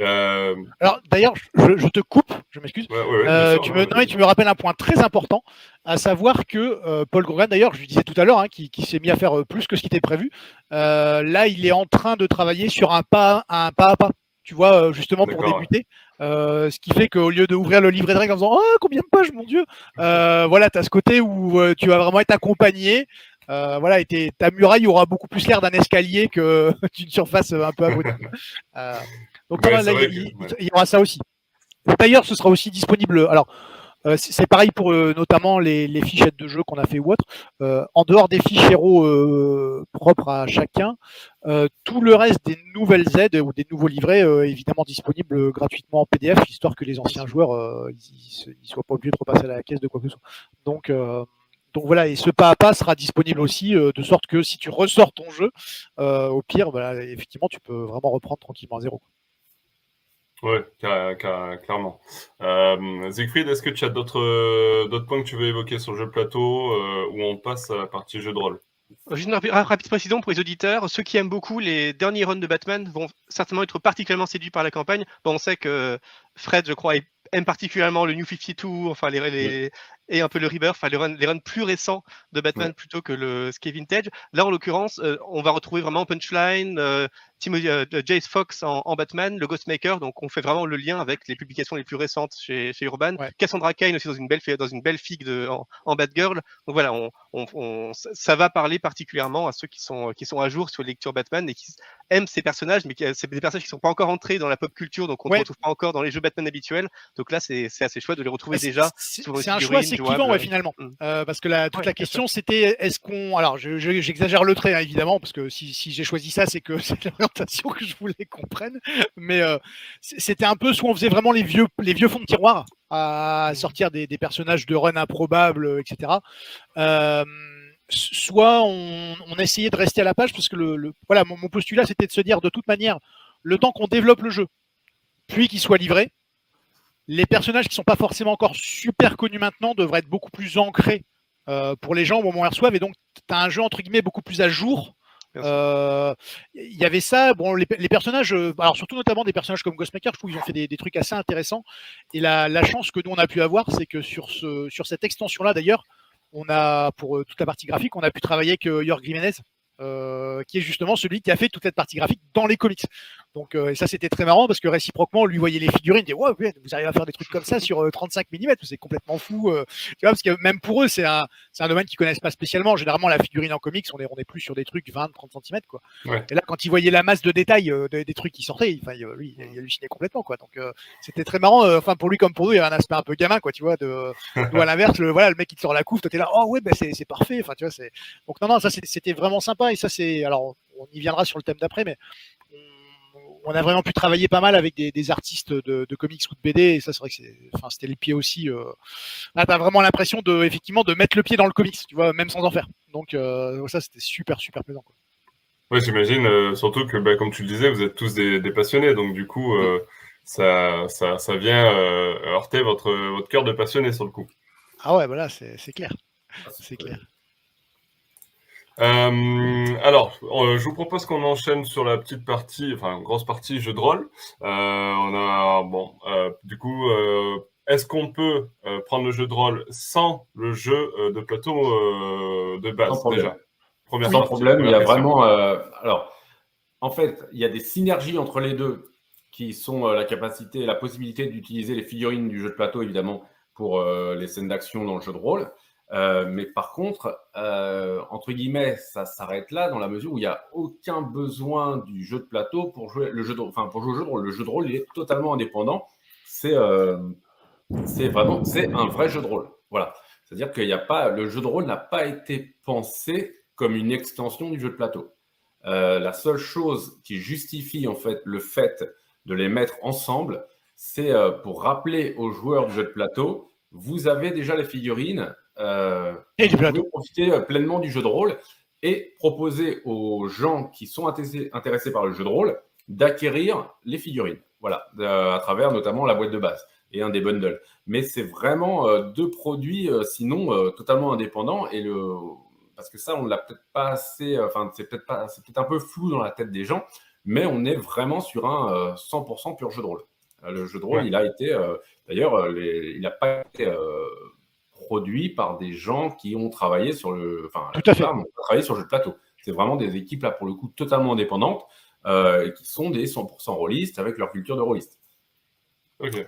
Euh, Alors d'ailleurs, je, te coupe, je m'excuse. Euh, tu, me, tu me rappelles un point très important, à savoir que euh, Paul Grogan, d'ailleurs, je lui disais tout à l'heure, hein, qui, s'est mis à faire plus que ce qui était prévu. là, il est en train de travailler sur un pas, un pas à pas. Tu vois, justement pour débuter. ce qui fait qu'au lieu d'ouvrir le livret de règles en disant Oh, combien de pages, mon Dieu Voilà, tu as ce côté où tu vas vraiment être accompagné. voilà, et ta muraille aura beaucoup plus l'air d'un escalier que d'une surface un peu abrupte. Donc il, y aura ça aussi. D'ailleurs, ce sera aussi disponible. Alors, euh, c'est pareil pour euh, notamment les, fichettes de jeu qu'on a fait ou autre. Euh, en dehors des fiches héros propres à chacun, tout le reste des nouvelles aides ou des nouveaux livrets évidemment disponible gratuitement en PDF, histoire que les anciens joueurs ne soient pas obligés de repasser à la caisse de quoi que ce soit. Donc, donc voilà, et ce pas à pas sera disponible aussi, de sorte que si tu ressors ton jeu, au pire, effectivement, tu peux vraiment reprendre tranquillement à zéro. Oui, clairement. Euh, Siegfried, est-ce que tu as d'autres d'autres points que tu veux évoquer sur le jeu plateau euh, ou on passe à la partie jeu de rôle? Juste une rapide précision pour les auditeurs. Ceux qui aiment beaucoup les derniers runs de Batman vont certainement être particulièrement séduits par la campagne. Bon, on sait que Fred, je crois, est aime particulièrement le New 52, enfin les, et un peu le Rebirth, enfin les runs, les runs plus récents de Batman plutôt que le ce vintage. Là, en l'occurrence, euh, on va retrouver vraiment Punchline, euh, Timothy, euh, Jace Fox en, Batman, le Ghostmaker. Donc, on fait vraiment le lien avec les publications les plus récentes chez, chez Urban. Cassandra Kane aussi dans une belle, dans une belle figue de, en, en Batgirl. Donc voilà, on, on, ça va parler particulièrement à ceux qui sont, qui sont à jour sur les lectures Batman et qui aiment ces personnages, mais c'est des personnages qui sont pas encore entrés dans la pop culture, donc on ne retrouve pas encore dans les jeux Batman habituels. Donc là, c'est assez chouette de les retrouver déjà. C'est un choix assez clivant, finalement. Mm. Euh, parce que la, toute la question, c'était est-ce qu'on. Alors, j'exagère le trait, hein, évidemment, parce que si, si j'ai choisi ça, c'est que c'est que je voulais qu'on prenne. Mais euh, c'était un peu soit on faisait vraiment les vieux, les vieux fonds de tiroir à mm. sortir des, des personnages de run improbables, etc. Euh, soit on, on, essayait de rester à la page parce que le, voilà mon, postulat c'était de se dire de toute manière le temps qu'on développe le jeu puis qu'il soit livré les personnages qui sont pas forcément encore super connus maintenant devraient être beaucoup plus ancrés euh, pour les gens au moment où ils reçoivent et donc tu as un jeu entre guillemets beaucoup plus à jour euh, il y avait ça, bon, les, personnages, euh, surtout notamment des personnages comme Ghostmaker, je trouve qu'ils ont fait des, trucs assez intéressants. Et la, chance que nous on a pu avoir, c'est que sur, ce, sur cette extension-là, d'ailleurs, on a, pour euh, toute la partie graphique, on a pu travailler avec euh, Jorg Jiménez, euh, qui est justement celui qui a fait toute cette partie graphique dans les comics. Donc, euh, et ça, c'était très marrant parce que réciproquement, on lui voyait les figurines, il disait, ouais, vous arrivez à faire des trucs comme ça sur 35 euh, mm, c'est complètement fou. Euh. tu vois, parce que même pour eux, c'est un, c'est un domaine qu'ils connaissent pas spécialement. Généralement, la figurine en comics, on est, on est plus sur des trucs 20, 30 cm, quoi. Et là, quand il voyait la masse de détails des, trucs qui sortaient, enfin, lui, il, hallucinait complètement, quoi. Donc, c'était très marrant. Enfin, pour lui comme pour nous, il y avait un aspect un peu gamin, quoi, tu vois, de, ou à l'inverse, le, voilà, le mec qui te sort la couve, toi, t'es là, oh ouais, ben, c'est, parfait. Enfin, tu vois, c'est, donc, non, non, ça, c'était vraiment sympa. Et ça, c'est, alors, on y viendra sur le thème d'après, mais on a vraiment pu travailler pas mal avec des, artistes de, comics ou de BD, et ça, c'est vrai que enfin, c'était le pied aussi. Euh... Là, t'as vraiment l'impression de, effectivement, de mettre le pied dans le comics, tu vois, même sans en faire. Donc, euh, ça, c'était super, super plaisant. Quoi. Oui, j'imagine, euh, surtout que, bah, comme tu le disais, vous êtes tous des, passionnés, donc du coup, euh, ça, ça, ça, vient heurter votre, votre cœur de passionné sur le coup. Ah ouais, voilà, c'est clair. C'est clair. Euh, alors, euh, je vous propose qu'on enchaîne sur la petite partie, enfin, grosse partie jeu de rôle. Euh, on a, bon, du coup, est-ce qu'on peut prendre le jeu de rôle sans le jeu de plateau de base déjà? Première Sans problème, il y a vraiment. alors, en fait, il y a des synergies entre les deux qui sont la capacité la possibilité d'utiliser les figurines du jeu de plateau, évidemment, pour les scènes d'action dans le jeu de rôle. Euh, mais par contre, euh, entre guillemets, ça s'arrête là dans la mesure où il n'y a aucun besoin du jeu de plateau pour jouer le jeu de, enfin pour jouer au jeu de rôle. Le jeu de rôle il est totalement indépendant. C'est euh, vraiment un vrai jeu de rôle. Voilà. C'est-à-dire qu'il le jeu de rôle n'a pas été pensé comme une extension du jeu de plateau. la seule chose qui justifie en fait le fait de les mettre ensemble, c'est pour rappeler aux joueurs du jeu de plateau, vous avez déjà les figurines euh, et profiter euh, pleinement du jeu de rôle et proposer aux gens qui sont intéressés par le jeu de rôle d'acquérir les figurines. Voilà, à travers notamment la boîte de base et un des bundles. Mais c'est vraiment euh, deux produits, sinon totalement indépendants. Et le parce que ça, on l'a peut-être pas assez. Enfin, c'est peut-être pas, c'est peut-être un peu flou dans la tête des gens, mais on est vraiment sur un 100% pur jeu de rôle. Le jeu de rôle, il a été, d'ailleurs, il n'a pas été produit par des gens qui ont travaillé sur le, enfin, Tout à fait. travaillé sur le jeu de plateau. C'est vraiment des équipes là pour le coup totalement indépendantes euh, qui sont des 100% rôlistes avec leur culture de rôliste.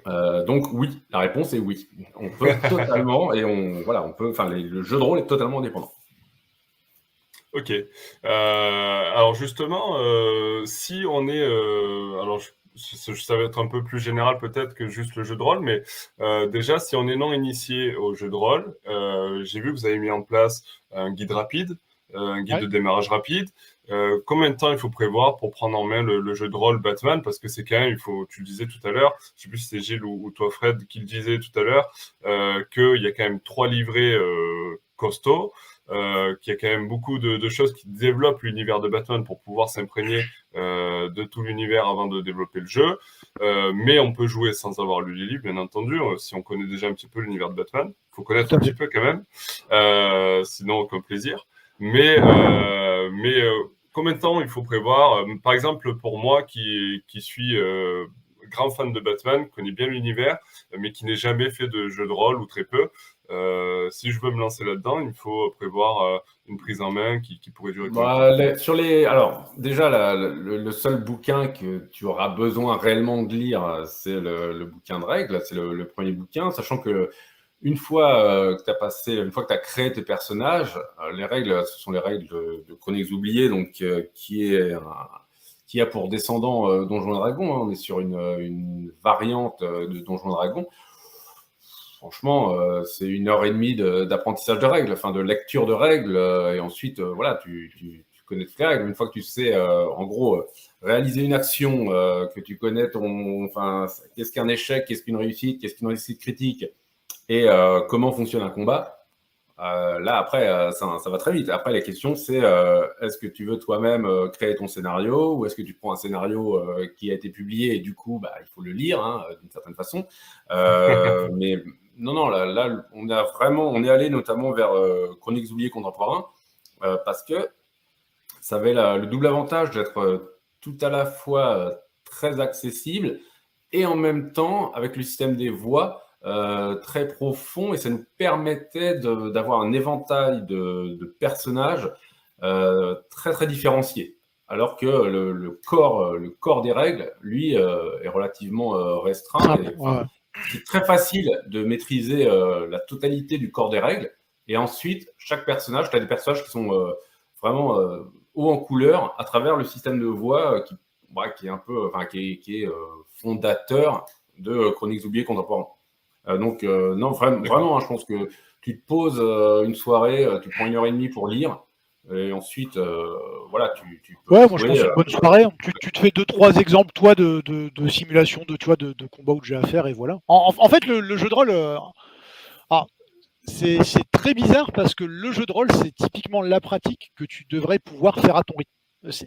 Euh, donc oui, la réponse est oui. On peut totalement et on voilà, on peut. Enfin, le jeu de rôle est totalement indépendant. Ok. Euh, alors justement, si on est, alors je ça va être un peu plus général peut-être que juste le jeu de rôle, mais euh, déjà, si on est non initié au jeu de rôle, euh, j'ai vu que vous avez mis en place un guide rapide, euh, un guide de démarrage rapide. combien de temps il faut prévoir pour prendre en main le, jeu de rôle Batman? Parce que c'est quand même, il faut, tu le disais tout à l'heure, je sais plus si c'est Gilles ou, toi Fred qui le disait tout à l'heure, qu'il y a quand même trois livrets costauds. Euh, qu'il y a quand même beaucoup de, choses qui développent l'univers de Batman pour pouvoir s'imprégner euh, de tout l'univers avant de développer le jeu. Euh, mais on peut jouer sans avoir lu les livres, bien entendu, si on connaît déjà un petit peu l'univers de Batman. Il faut connaître un petit peu quand même, sinon aucun plaisir. Mais, combien de temps il faut prévoir? Par exemple, pour moi qui, suis grand fan de Batman, connaît bien l'univers, mais qui n'est jamais fait de jeu de rôle ou très peu. Euh, si je veux me lancer là-dedans, il faut prévoir euh, une prise en main qui, pourrait durer. Bah, sur les, alors déjà le, seul bouquin que tu auras besoin réellement de lire, c'est le, bouquin de règles. C'est le, premier bouquin, sachant que une fois euh, que tu as passé, une fois que tu as créé tes personnages, les règles, ce sont les règles de, de Chroniques oubliées, donc qui est qui a pour descendant Donjon Dragon. Hein. on est sur une, une variante de Donjon Dragon franchement, euh, c'est une heure et demie d'apprentissage de, règles, enfin de lecture de règles, euh, et ensuite, euh, voilà, tu, connais toutes les règles. Une fois que tu sais, en gros, réaliser une action, que tu connais ton, enfin, qu'est-ce qu'un échec, qu'est-ce qu'une réussite, qu'est-ce qu'une réussite critique, et comment fonctionne un combat. là, après, ça, va très vite. Après, la question, c'est est-ce que tu veux toi-même créer ton scénario ou est-ce que tu prends un scénario qui a été publié et du coup, bah, il faut le lire hein, d'une certaine façon. mais non, non, là, on, a vraiment, est allé notamment vers euh, Chroniques oubliées contemporains euh, parce que ça avait le double avantage d'être euh, tout à la fois très accessible et en même temps, avec le système des voix, très profond et ça nous permettait d'avoir un éventail de, personnages très très différenciés. Alors que le, corps, des règles, lui, est relativement restreint. C'est très facile de maîtriser euh, la totalité du corps des règles. Et ensuite, chaque personnage, tu as des personnages qui sont euh, vraiment euh, haut en couleur à travers le système de voix qui, qui est un peu, enfin, qui est, fondateur de Chroniques oubliées contemporains. donc, non, vraiment, vraiment hein, je pense que tu te poses une soirée, tu prends une heure et demie pour lire. Et ensuite, euh, voilà, tu, tu peux. Ouais, moi je pense une bonne soirée. Tu, tu, te fais deux, trois exemples, toi, de, de, de simulation, de, tu vois, de, de combat où j'ai à faire, et voilà. En, en fait, le, le, jeu de rôle. Euh, ah, c'est très bizarre parce que le jeu de rôle, c'est typiquement la pratique que tu devrais pouvoir faire à ton rythme.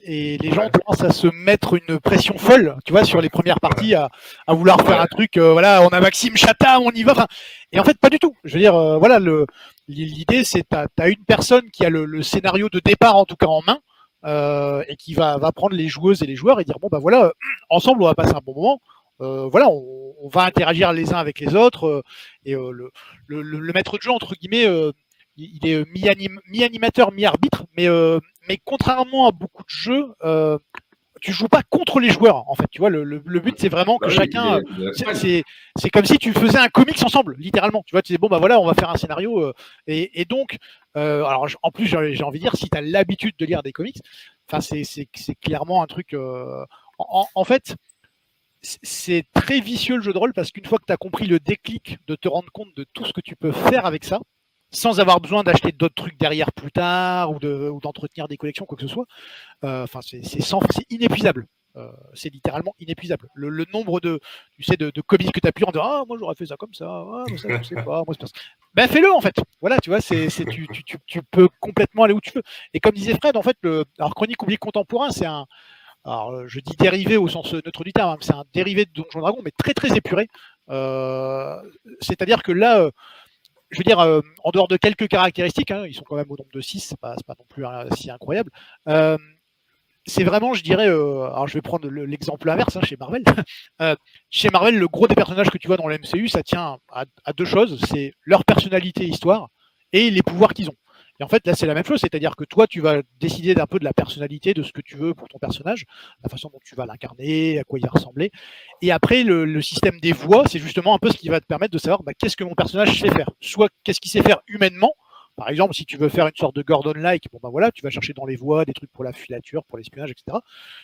Et les gens commencent à se mettre une pression folle, tu vois, sur les premières parties, à, à vouloir faire un truc. Euh, voilà, on a Maxime Chata, on y va. Enfin, et en fait, pas du tout. Je veux dire, euh, voilà, le, L'idée, c'est que tu as, une personne qui a le, scénario de départ, en tout cas en main, euh, et qui va, va, prendre les joueuses et les joueurs et dire bon, bah voilà, ensemble, on va passer un bon moment. Euh, voilà, on, va interagir les uns avec les autres. Euh, et le, le, maître de jeu, entre guillemets, il est mi-animateur, mi-arbitre, mais contrairement à beaucoup de jeux, tu joues pas contre les joueurs en fait tu vois le, le, but c'est vraiment que bah chacun c'est c'est comme si tu faisais un comics ensemble littéralement. Tu vois tu dis bon bah voilà on va faire un scénario euh, et, et, donc euh, alors en plus j'ai envie de dire si tu as l'habitude de lire des comics enfin c'est clairement un truc euh, en, en, fait c'est très vicieux le jeu de rôle parce qu'une fois que tu as compris le déclic de te rendre compte de tout ce que tu peux faire avec ça sans avoir besoin d'acheter d'autres trucs derrière plus tard ou d'entretenir des collections, quoi que ce soit. Euh, enfin, c'est inépuisable. Euh, c'est littéralement inépuisable. Le, nombre de, tu sais, de, comics que tu as pu en dire Ah, moi j'aurais fait ça comme ça, ah, moi ça je sais pas, moi c'est Ben fais-le en fait. Voilà, tu vois, c'est, tu, tu, tu, tu, peux complètement aller où tu veux. Et comme disait Fred, en fait, le, alors Chronique oubliée contemporain, c'est un. Alors, je dis dérivé au sens neutre du terme, hein, c'est un dérivé de Donjon Dragon, mais très très épuré. Euh, c'est-à-dire que là, je veux dire, euh, en dehors de quelques caractéristiques, hein, ils sont quand même au nombre de 6, c'est pas, pas non plus si incroyable. Euh, c'est vraiment, je dirais, euh, alors je vais prendre l'exemple inverse hein, chez Marvel. chez Marvel, le gros des personnages que tu vois dans le MCU, ça tient à, à deux choses c'est leur personnalité, histoire, et les pouvoirs qu'ils ont. Et en fait, là, c'est la même chose, c'est-à-dire que toi, tu vas décider d'un peu de la personnalité, de ce que tu veux pour ton personnage, la façon dont tu vas l'incarner, à quoi il va ressembler. Et après, le, système des voix, c'est justement un peu ce qui va te permettre de savoir bah, qu'est-ce que mon personnage sait faire. Soit qu'est-ce qu'il sait faire humainement, par exemple, si tu veux faire une sorte de Gordon-like, bon bah voilà, tu vas chercher dans les voies des trucs pour la filature, pour l'espionnage, etc.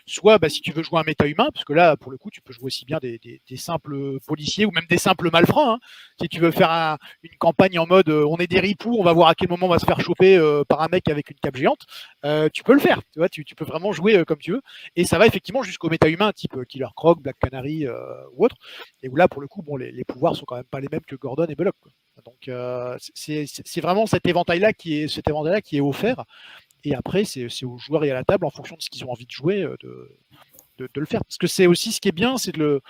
Soit bah, si tu veux jouer un méta humain, parce que là, pour le coup, tu peux jouer aussi bien des, simples policiers ou même des simples malfrats. Hein. Si tu veux faire une campagne en mode euh, on est des ripoux, on va voir à quel moment on va se faire choper euh, par un mec avec une cape géante, euh, tu peux le faire. Tu vois, tu, peux vraiment jouer comme tu veux. Et ça va effectivement jusqu'au méta humain, type Killer Croc, Black Canary ou autre. Et où là, pour le coup, les, les pouvoirs sont quand même pas les mêmes que Gordon et Belloc. Donc euh, c'est vraiment cet éventail-là qui est offert. Et après, c'est aux joueurs et à la table, en fonction de ce qu'ils ont envie de jouer, euh, de, le faire. Parce que c'est aussi ce qui est bien, c'est de le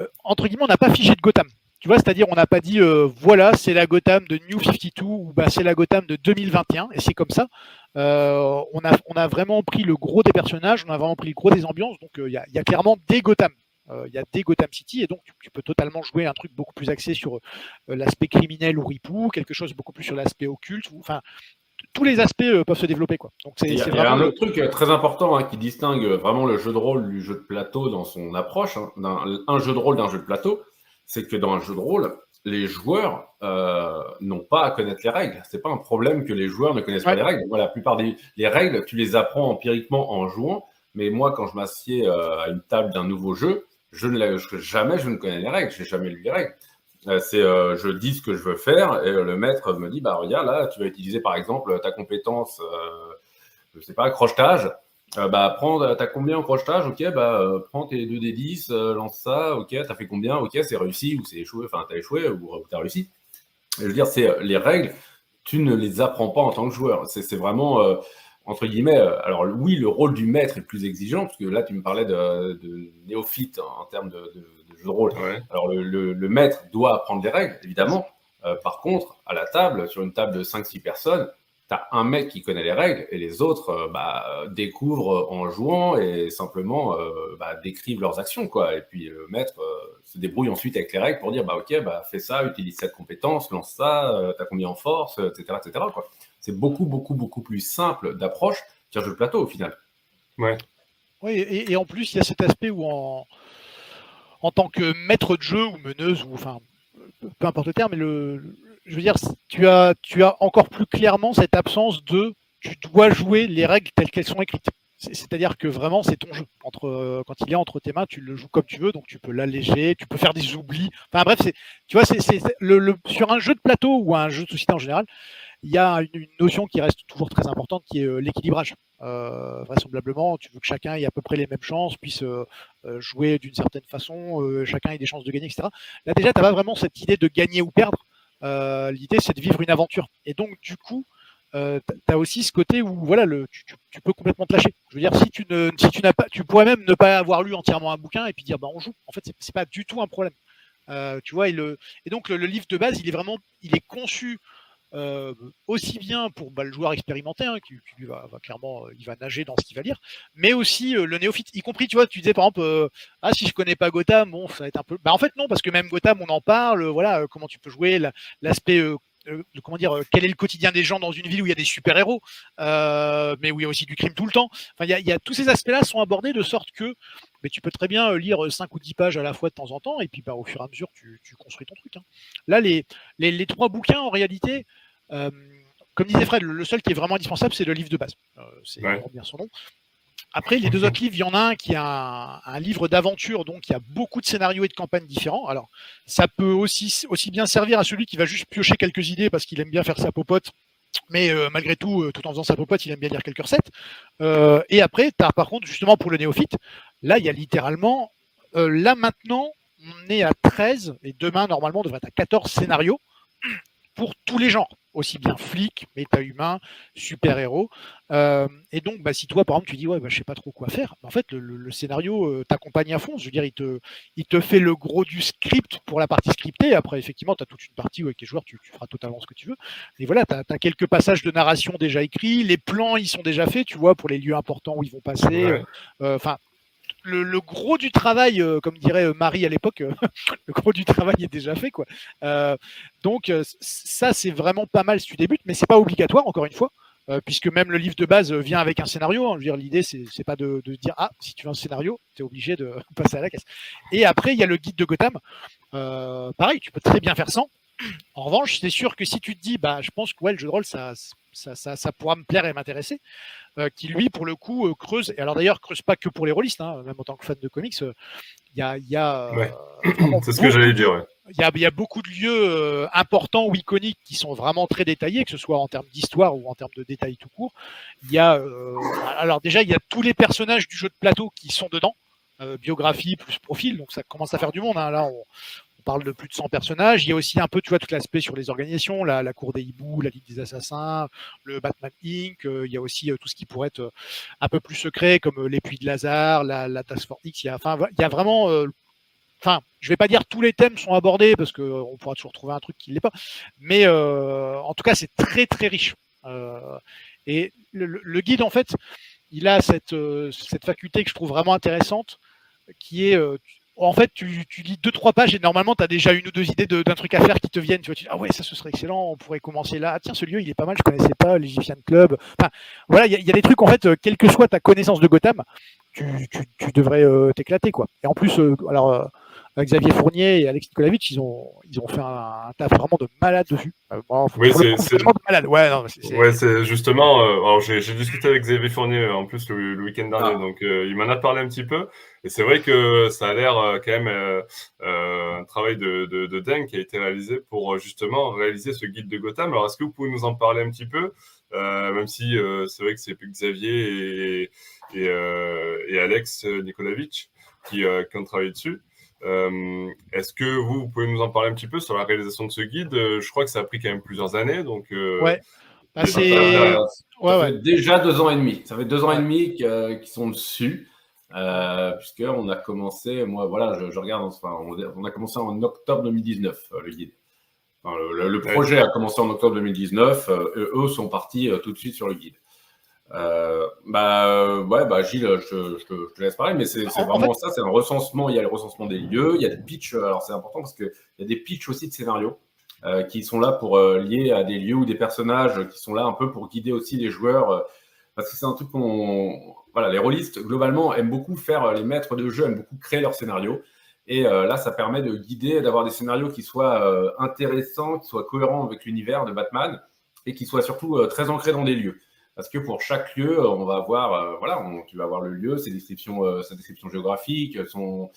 euh, entre guillemets, on n'a pas figé de Gotham. Tu vois, c'est-à-dire on n'a pas dit voilà, c'est la Gotham de New 52 ou bah, c'est la Gotham de 2021 et c'est comme ça. on, a, on a vraiment pris le gros des personnages, on a vraiment pris le gros des ambiances. Donc il y, a, clairement des Gotham. Il y a des Gotham City, et donc tu, peux totalement jouer un truc beaucoup plus axé sur l'aspect criminel ou ripou, quelque chose beaucoup plus sur l'aspect occulte. Enfin, tous les aspects peuvent se développer. Quoi. Donc, c'est, il y a, un autre truc très important hein, qui distingue vraiment le jeu de rôle du jeu de plateau dans son approche, hein, un jeu de rôle d'un jeu de plateau, c'est que dans un jeu de rôle, les joueurs euh, n'ont pas à connaître les règles. C'est pas un problème que les joueurs ne connaissent pas les règles. La plupart des les règles, tu les apprends empiriquement en jouant. Mais moi, quand je m'assieds euh, à une table d'un nouveau jeu, je ne jamais je ne connais les règles. Je n'ai jamais lu les règles. Euh, c'est je dis ce que je veux faire et le maître me dit bah regarde là, tu vas utiliser par exemple ta compétence, je sais pas, crochetage. Euh, bah, prends, t'as combien en crochetage? Ok, bah, euh, prends tes 2 d 10, euh, lance ça. Ok, t'as fait combien? Ok, c'est réussi ou c'est échoué. Enfin, t'as échoué ou t'as réussi. je veux dire, c'est les règles, tu ne les apprends pas en tant que joueur. C'est vraiment, entre guillemets, alors oui, le rôle du maître est plus exigeant, parce que là, tu me parlais de, néophyte en, termes de, jeu de rôle. Alors, le, le, maître doit apprendre les règles, évidemment. par contre, à la table, sur une table de 5-6 personnes, tu as un mec qui connaît les règles et les autres euh, bah, découvrent en jouant et simplement euh, bah, décrivent leurs actions. Quoi. Et puis le maître euh, se débrouille ensuite avec les règles pour dire bah, Ok, bah, fais ça, utilise cette compétence, lance ça, tu as combien en force, etc. etc. C'est beaucoup, beaucoup, beaucoup plus simple d'approche qu'un jeu de plateau au final. Ouais. Oui, et, en plus, il y a cet aspect où en, en tant que maître de jeu ou meneuse, ou enfin, peu importe le terme, mais le, je veux dire, tu as, tu as encore plus clairement cette absence de tu dois jouer les règles telles qu'elles sont écrites. C'est-à-dire que vraiment, c'est ton jeu. Entre, euh, quand il est entre tes mains, tu le joues comme tu veux, donc tu peux l'alléger, tu peux faire des oublis. Enfin bref, tu vois, c'est, le, sur un jeu de plateau ou un jeu de société en général, il y a une, notion qui reste toujours très importante, qui est euh, l'équilibrage. Euh, vraisemblablement, tu veux que chacun ait à peu près les mêmes chances, puisse jouer d'une certaine façon, chacun ait des chances de gagner, etc. Là déjà, tu n'as pas vraiment cette idée de gagner ou perdre. Euh, l'idée, c'est de vivre une aventure. Et donc, du coup, euh, tu as aussi ce côté où voilà, le, tu, peux complètement te lâcher. Je veux dire, si tu ne, pas, tu pourrais même ne pas avoir lu entièrement un bouquin et puis dire bah on joue. En fait, c'est, c'est pas du tout un problème. Euh, tu vois, et, le, et donc le, livre de base, il est vraiment, il est conçu euh, aussi bien pour bah, le joueur expérimenté, hein, qui, lui va, clairement, euh, il va nager dans ce qu'il va lire, mais aussi euh, le néophyte, y compris, tu vois, tu disais par exemple, ah si je connais pas Gotham, bon, ça va être un peu. Bah en fait non, parce que même Gotham, on en parle, voilà, comment tu peux jouer, l'aspect comment dire, quel est le quotidien des gens dans une ville où il y a des super-héros, mais où il y a aussi du crime tout le temps. Enfin, il y a, tous ces aspects-là sont abordés de sorte que mais tu peux très bien lire 5 ou 10 pages à la fois de temps en temps, et puis bah, au fur et à mesure, tu, construis ton truc. Hein. Là, les, les, trois bouquins, en réalité, comme disait Fred, le, seul qui est vraiment indispensable, c'est le livre de base. c'est bien son nom. Après, les deux autres livres, il y en a un qui est un, livre d'aventure, donc il y a beaucoup de scénarios et de campagnes différents. Alors, ça peut aussi, aussi bien servir à celui qui va juste piocher quelques idées parce qu'il aime bien faire sa popote, mais euh, malgré tout, euh, tout en faisant sa popote, il aime bien lire quelques recettes. Euh, et après, as, par contre, justement pour le néophyte, là, il y a littéralement, là maintenant, on est à 13, et demain, normalement, on devrait être à 14 scénarios pour tous les genres aussi bien flic, méta-humain, super-héros. Euh, et donc, bah, si toi, par exemple, tu dis, ouais, bah, je sais pas trop quoi faire, en fait, le, scénario euh, t'accompagne à fond. Je veux dire, il te, il te fait le gros du script pour la partie scriptée. Après, effectivement, tu as toute une partie où, avec les joueurs, tu, feras totalement ce que tu veux. Et voilà, tu as, quelques passages de narration déjà écrits. Les plans, ils sont déjà faits, tu vois, pour les lieux importants où ils vont passer. Euh, enfin, le, gros du travail, euh, comme dirait euh, Marie à l'époque, euh, le gros du travail est déjà fait. Quoi. donc ça, c'est vraiment pas mal si tu débutes, mais c'est pas obligatoire, encore une fois. puisque même le livre de base vient avec un scénario. Hein. Je veux dire, l'idée, c'est, pas de, dire ah, si tu veux un scénario, tu es obligé de passer à la caisse. Et après, il y a le guide de Gotham. pareil, tu peux très bien faire sans. En revanche, c'est sûr que si tu te dis, bah, je pense que ouais, le jeu de rôle, ça, ça, pourra me plaire et m'intéresser, euh, qui lui, pour le coup, euh, creuse. Et alors d'ailleurs, creuse pas que pour les rôlistes, hein, même en tant que fan de comics, euh, il y a. Y a c'est ce que j'allais dire. Il y, a, beaucoup de lieux importants ou iconiques qui sont vraiment très détaillés, que ce soit en termes d'histoire ou en termes de détails tout court. Il y a, alors déjà, il y a tous les personnages du jeu de plateau qui sont dedans. biographie plus profil, donc ça commence à faire du monde. Hein. Là, on, parle de plus de 100 personnages. Il y a aussi un peu, tu vois, tout l'aspect sur les organisations, la, Cour des hiboux, la Ligue des Assassins, le Batman Inc. Euh, il y a aussi euh, tout ce qui pourrait être euh, un peu plus secret, comme les Puits de Lazare, la, Task Force X. Il y a, vraiment enfin, je vais pas dire tous les thèmes sont abordés parce qu'on pourra toujours trouver un truc qui ne l'est pas, mais en tout cas, c'est très très riche. et le, guide, en fait, il a cette faculté que je trouve vraiment intéressante, qui est, en fait, tu, lis deux, trois pages et normalement, tu as déjà une ou deux idées d'un truc à faire qui te viennent. Tu vois, dis, ah ouais, ça, ce serait excellent, on pourrait commencer là. Ah, tiens, ce lieu, il est pas mal, je connaissais pas, l'Egyptian Club. Enfin, voilà, il y, a des trucs, en fait, euh, quelle que soit ta connaissance de Gotham, tu, tu, devrais euh, t'éclater, quoi. Et en plus, euh, alors, Xavier Fournier et Alex Nikolaevich, ils ont, ils ont fait un, taf vraiment de malade dessus. Euh, oui, c'est vraiment de malade. Ouais, c'est justement. Euh, j'ai discuté avec Xavier Fournier euh, en plus le, week-end dernier, ah. donc il m'en a parlé un petit peu. Et c'est vrai que ça a l'air quand même un travail de, de, dingue qui a été réalisé pour justement réaliser ce guide de Gotham. Alors, est-ce que vous pouvez nous en parler un petit peu? Même si c'est vrai que c'est Xavier et, et, et Alex Nikolaevich qui, qui, ont travaillé dessus. Euh, est-ce que vous, pouvez nous en parler un petit peu sur la réalisation de ce guide? Euh, Je crois que ça a pris quand même plusieurs années. Donc, euh, ouais. Bah, c'est ouais, déjà deux ans et demi. Ça fait deux ans et demi qu'ils sont dessus. Puisqu'on a commencé, moi voilà, je, regarde, enfin, on, a commencé en octobre 2019, le guide. le, projet a commencé en octobre 2019, eux sont partis tout de suite sur le guide. Euh, bah ouais, bah Gilles, je, te laisse parler, mais c'est vraiment ça, c'est un recensement. Il y a le recensement des lieux, il y a des pitchs. Alors c'est important parce qu'il y a des pitchs aussi de scénarios euh, qui sont là pour euh, lier à des lieux ou des personnages qui sont là un peu pour guider aussi les joueurs. parce que c'est un truc qu'on. Voilà, les rôlistes, globalement, aiment beaucoup faire, les maîtres de jeu aiment beaucoup créer leurs scénarios. Et là, ça permet de guider, d'avoir des scénarios qui soient intéressants, qui soient cohérents avec l'univers de Batman et qui soient surtout très ancrés dans des lieux parce que pour chaque lieu, on va avoir, euh, voilà, tu vas avoir le lieu, ses descriptions, euh, sa description géographique, son,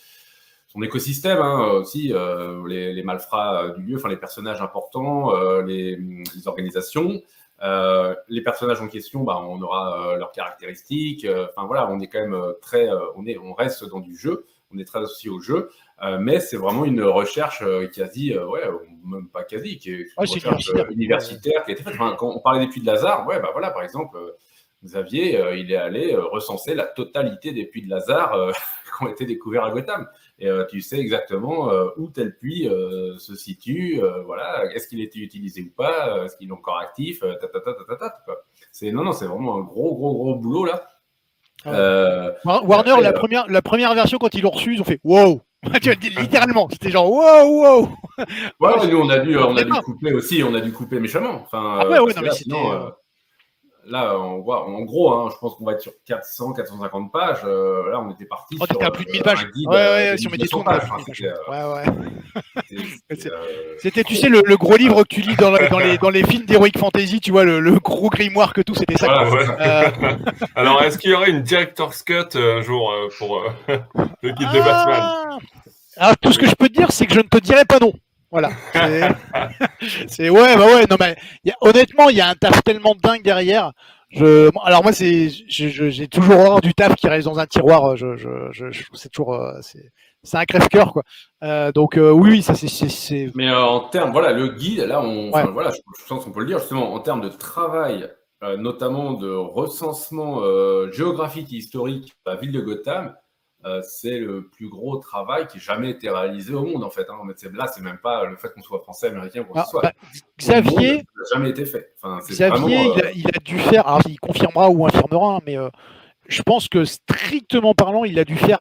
écosystème hein, aussi, euh, les, malfrats du lieu, enfin les personnages importants, les, organisations. les personnages en question, bah, on aura leurs caractéristiques. Enfin voilà, on est quand même très, on est, on reste dans du jeu, on est très associé au jeu. Euh, mais c'est vraiment une recherche euh, quasi, euh, ouais, même pas quasi, qui est une recherche universitaire qui a été faite. quand on parlait des puits de Lazare, ouais, bah voilà, par exemple, Xavier, il est allé recenser la totalité des puits de Lazare qui ont été découverts à Gotham. Et tu sais exactement où tel puits se situe, voilà, est-ce qu'il était utilisé ou pas, est-ce qu'il est encore actif, C'est non, non, c'est vraiment un gros, gros, gros boulot là. Warner, la, première, la première version, quand ils l'ont reçu, ils ont fait wow! littéralement, c'était genre wow, wow. Ouais, nous on a dû, on a dû couper aussi, on a dû couper méchamment. Enfin, ah ouais, ouais, non, mais sinon, euh, là, on voit, en gros, hein, je pense qu'on va être sur 400, 450 pages. Euh, là, on était parti. On était à plus de 1000 pages. ouais, ouais, si on mettait tout pages. ouais, ouais. C'était, tu sais, le, gros livre que tu lis dans, dans les, dans les films d'Heroic Fantasy, tu vois, le, gros grimoire que tout, c'était ça. Euh, Alors, est-ce qu'il y aurait une Director's Cut un jour pour le guide de Batman? Ah Alors, tout ce que je peux te dire, c'est que je ne te dirai pas non. Voilà. C'est ouais, bah ouais. Non mais honnêtement, il y a un taf tellement dingue derrière. Je, alors moi, c'est, j'ai toujours horreur du taf qui reste dans un tiroir. Je, je, je c'est toujours, euh, c'est, un crève-cœur quoi. Euh, donc euh, oui, ça c'est. Mais en termes, voilà, le guide, là, on, voilà, je, pense qu'on peut le dire justement en termes de travail, notamment de recensement géographique et historique de la ville de Gotham. Euh, c'est le plus gros travail qui ait jamais été réalisé au monde en fait. Hein. Là, c'est même pas le fait qu'on soit français, américain, quoi que ce soit. Bah, Xavier, ça n'a jamais été fait. Xavier, euh, il, a, dû faire, alors il confirmera ou infirmera, hein, mais euh, je pense que strictement parlant, il a dû faire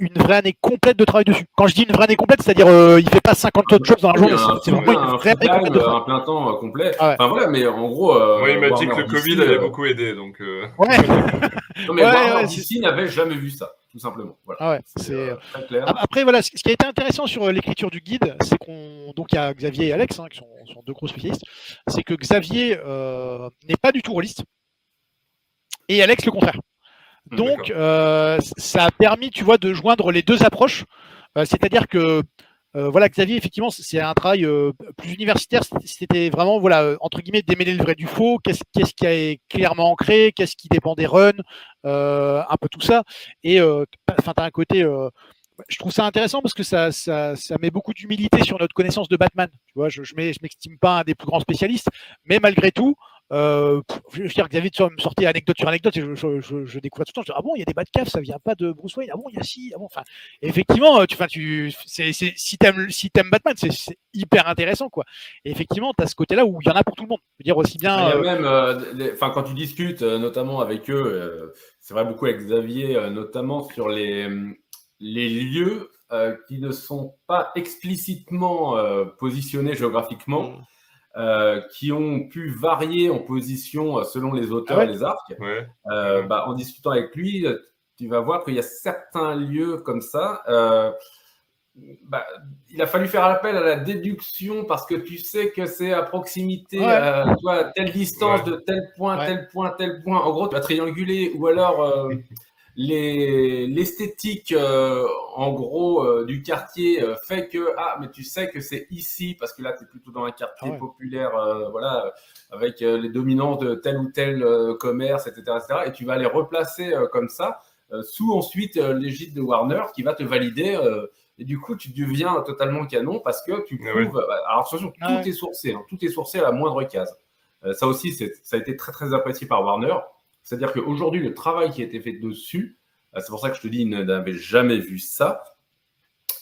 une vraie année complète de travail dessus. Quand je dis une vraie année complète, c'est-à-dire euh, il fait pas 50 autres choses dans la journée, c'est vraiment une vraie année complète. De un plein temps complet. Ah enfin voilà, mais en gros. oui, il m'a dit que le Covid avait beaucoup aidé, donc. Ouais. non mais ouais, DC n'avait jamais vu ça tout simplement. Ah c'est euh, très clair. Après, voilà, ce qui a été intéressant sur euh, l'écriture du guide, c'est qu'on. Donc, il y a Xavier et Alex, hein, qui sont, deux gros spécialistes. C'est que Xavier euh, n'est pas du tout rôliste. Et Alex, le contraire. Hmm, donc, ça a permis, tu vois, de joindre les deux approches. C'est-à-dire que euh, voilà, Xavier, effectivement, c'est un travail euh, plus universitaire. C'était vraiment, voilà, euh, entre guillemets, démêler le vrai du faux. Qu'est-ce qui est clairement ancré? Qu'est-ce qui dépend des runs? Un peu tout ça. Et enfin, tu as un côté. je trouve ça intéressant parce que ça, ça, met beaucoup d'humilité sur notre connaissance de Batman. Tu vois, je ne m'estime pas un des plus grands spécialistes, mais malgré tout, euh, je veux dire, Xavier me sortait anecdote sur anecdote et je, je, je, je découvrais tout le temps. Je dis, ah bon, il y a des Batcave, ça vient pas de Bruce Wayne. Ah bon, il y a si. Ah bon, enfin, effectivement, tu, enfin, tu, c'est, c'est, si t'aimes, si t'aimes Batman, c'est, c'est hyper intéressant, quoi. Et effectivement, tu as ce côté-là où il y en a pour tout le monde. Je veux dire aussi bien. Il y a euh, même, euh, enfin, quand tu discutes, notamment avec eux, c'est vrai beaucoup avec Xavier, notamment sur les, les lieux qui ne sont pas explicitement positionnés géographiquement. Mm. qui ont pu varier en position selon les auteurs ah et les arcs. Bah, en discutant avec lui, tu vas voir qu'il y a certains lieux comme ça bah, il a fallu faire appel à la déduction parce que tu sais que c'est à proximité, à euh, telle distance de tel point, tel point, tel point. En gros, tu vas trianguler ou alors euh, l'esthétique, euh, en gros, du quartier fait que, ah, mais tu sais que c'est ici parce que là, tu es plutôt dans un quartier populaire, voilà, avec les dominances de tel ou tel commerce, etc., etc. Et tu vas les replacer comme ça, sous ensuite l'égide de Warner qui va te valider et du coup, tu deviens totalement canon parce que tu ah prouves. Bah, alors, attention, tout est sourcé. Hein. tout est sourcé à la moindre case. Euh, ça aussi, ça a été très, très apprécié par Warner. C'est-à-dire qu'aujourd'hui, le travail qui a été fait dessus, euh, c'est pour ça que je te dis, ils n'avaient jamais vu ça.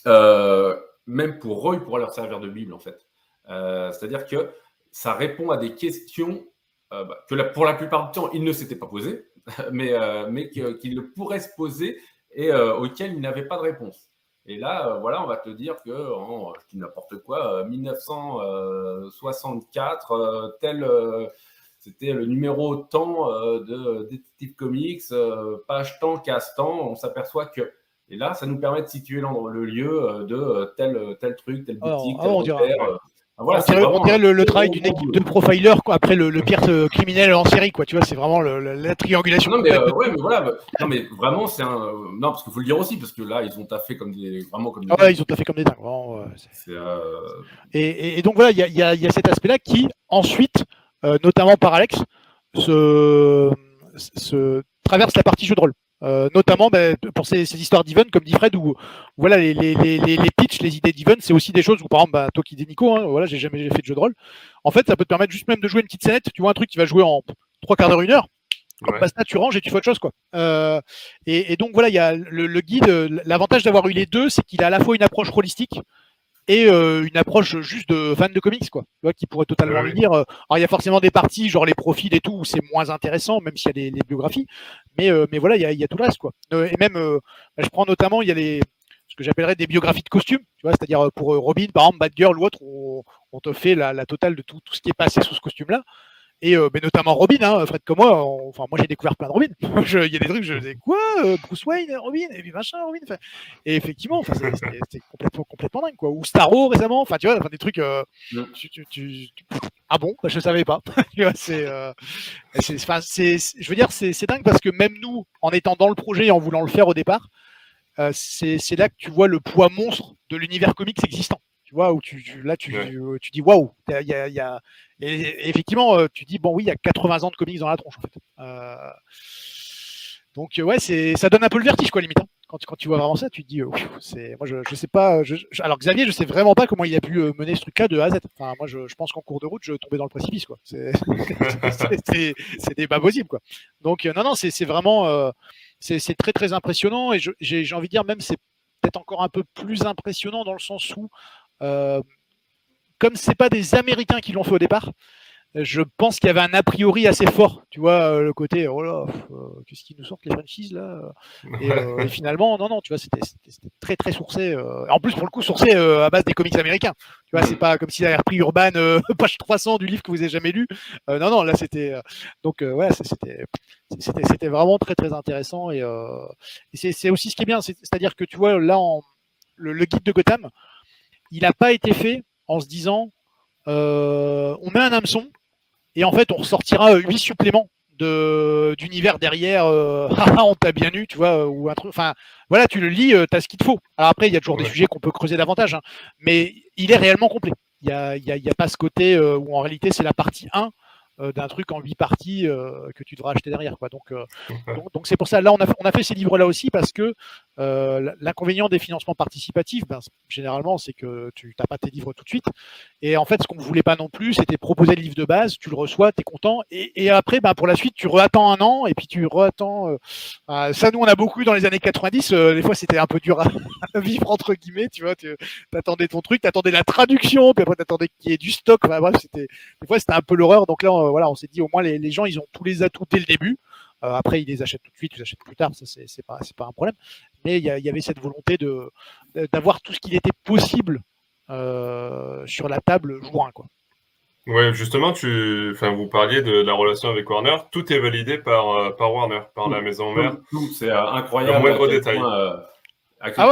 Euh, même pour eux, il pourrait leur servir de Bible, en fait. C'est-à-dire que ça répond à des questions bah, que pour la plupart du temps, ils ne s'étaient pas posées, mais, mais qu'ils pourraient se poser et auxquelles ils n'avaient pas de réponse. Et là, euh, voilà, on va te dire que, je dis n'importe quoi, 1964, euh, euh, tel, c'était le numéro temps de Detective Comics, page temps, casse temps, on s'aperçoit que. Et là, ça nous permet de situer le lieu de tel, tel truc, tel boutique, tel ah, on, dirait, le, travail d'une équipe de profilers quoi, après le, pire euh, criminel en série, quoi. Tu vois, c'est vraiment la triangulation. Non mais, euh, ouais, mais voilà, non mais vraiment c'est un non parce qu'il faut le dire aussi parce que là ils ont taffé comme des vraiment comme des. Ah ouais, ils ont taffé comme des dingues. Vraiment, euh... et, et, donc voilà, il y a, y, y a, cet aspect-là qui ensuite, euh, notamment par Alex, se, se traverse la partie jeu de rôle. Euh, notamment ben, pour ces, ces histoires d'event, comme dit Fred, où, voilà les, les, les, les pitchs, les idées d'event, c'est aussi des choses où, par exemple, bah, toi qui dis Nico, hein, voilà, j'ai jamais fait de jeu de rôle. En fait, ça peut te permettre juste même de jouer une petite scénette. Tu vois un truc qui va jouer en trois quarts d'heure, une heure. Ouais. Basta, tu ranges et tu fais autre chose, quoi. Euh, et, et, donc voilà, il y a le, le guide. L'avantage d'avoir eu les deux, c'est qu'il a à la fois une approche holistique et euh, une approche juste de fan de comics, quoi, tu vois, qui pourrait totalement lui dire. Euh, alors il y a forcément des parties, genre les profils et tout, où c'est moins intéressant, même s'il y a les, biographies, mais, euh, mais voilà, il y, a, il y, a, tout le reste, quoi. et même, je prends notamment, il y a les ce que j'appellerais des biographies de costumes, tu vois, c'est-à-dire pour Robin, par exemple, Batgirl ou autre, on, on te fait la, la totale de tout, tout, ce qui est passé sous ce costume-là et euh, mais notamment Robin, hein, Fred comme moi, enfin moi j'ai découvert plein de Robin. Il y a des trucs, je disais quoi, euh, Bruce Wayne, Robin, et puis machin, Robin. Et effectivement, c'était complètement, complètement dingue quoi. Ou Starro récemment, enfin tu vois, des trucs. Euh, tu, tu, tu, ah bon, bah, je savais pas. c'est, je veux dire, c'est dingue parce que même nous, en étant dans le projet et en voulant le faire au départ, c'est là que tu vois le poids monstre de l'univers comics existant tu vois, où tu, là, tu, tu, dis waouh, il y a, y a, et, effectivement, euh, tu dis bon, oui, il y a 80 ans de comics dans la tronche, en fait. Euh, donc, ouais, c'est, ça donne un peu le vertige, quoi, limite. Hein. Quand, quand, tu vois vraiment ça, tu te dis, euh, c'est, moi, je, je sais pas. Je, alors, Xavier, je sais vraiment pas comment il a pu mener ce truc-là de A à Z. Enfin, moi, je, je pense qu'en cours de route, je tombais dans le précipice, quoi. C'est, c'était pas possible, quoi. Donc, non, non, c'est, vraiment, c'est, très, très impressionnant. Et j'ai, envie de dire, même, c'est peut-être encore un peu plus impressionnant dans le sens où euh, comme c'est pas des Américains qui l'ont fait au départ, je pense qu'il y avait un a priori assez fort, tu vois, euh, le côté, oh là, euh, qu'est-ce qu'ils nous sortent les franchises là et, finalement, non, non, tu vois, c'était très très sourcé. en plus, pour le coup, sourcé à base des comics américains. Tu vois, c'est pas comme s'il avait repris Urban, page 300 du livre que vous avez jamais lu. non, non, là c'était. donc, ouais, c'était c'était vraiment très très intéressant. Et, c'est aussi ce qui est bien, c'est-à-dire que tu vois, là, en, le guide de Gotham, il n'a pas été fait en se disant euh, on met un hameçon et en fait on ressortira huit suppléments d'univers derrière euh, on t'a bien eu tu vois ou un truc enfin voilà tu le lis euh, tu as ce qu'il te faut alors après il y a toujours des sujets qu'on peut creuser davantage hein, mais il est réellement complet il n'y a, y a, y a, pas ce côté où en réalité c'est la partie 1 euh, d'un truc en huit parties euh, que tu devras acheter derrière. Quoi. Donc, euh, donc, c'est pour ça. Là, on a, on a fait ces livres-là aussi parce que l'inconvénient des financements participatifs, ben, généralement, c'est que tu n'as pas tes livres tout de suite. Et en fait, ce qu'on ne voulait pas non plus, c'était proposer le livre de base, tu le reçois, tu es content. Et, après, ben, pour la suite, tu reattends un an et puis tu reattends. ça, nous, on a beaucoup dans les années 90. des fois, c'était un peu dur à, vivre, entre guillemets. Tu vois, tu attendais ton truc, tu attendais la traduction, puis après, tu attendais qu'il y ait du stock. bref, c'était, des fois, c'était un peu l'horreur. Donc là, euh, voilà, on s'est dit au moins les, gens, ils ont tous les atouts dès le début. Euh, après, ils les achètent tout de suite, ils les achètent plus tard, ça c'est pas, pas un problème. Mais il y, avait cette volonté de d'avoir tout ce qu'il était possible sur la table jour 1. Quoi. Ouais, justement, tu, enfin, vous parliez de, la relation avec Warner. Tout est validé par, par Warner, par la maison mère. c'est incroyable. Le moindre détail. ah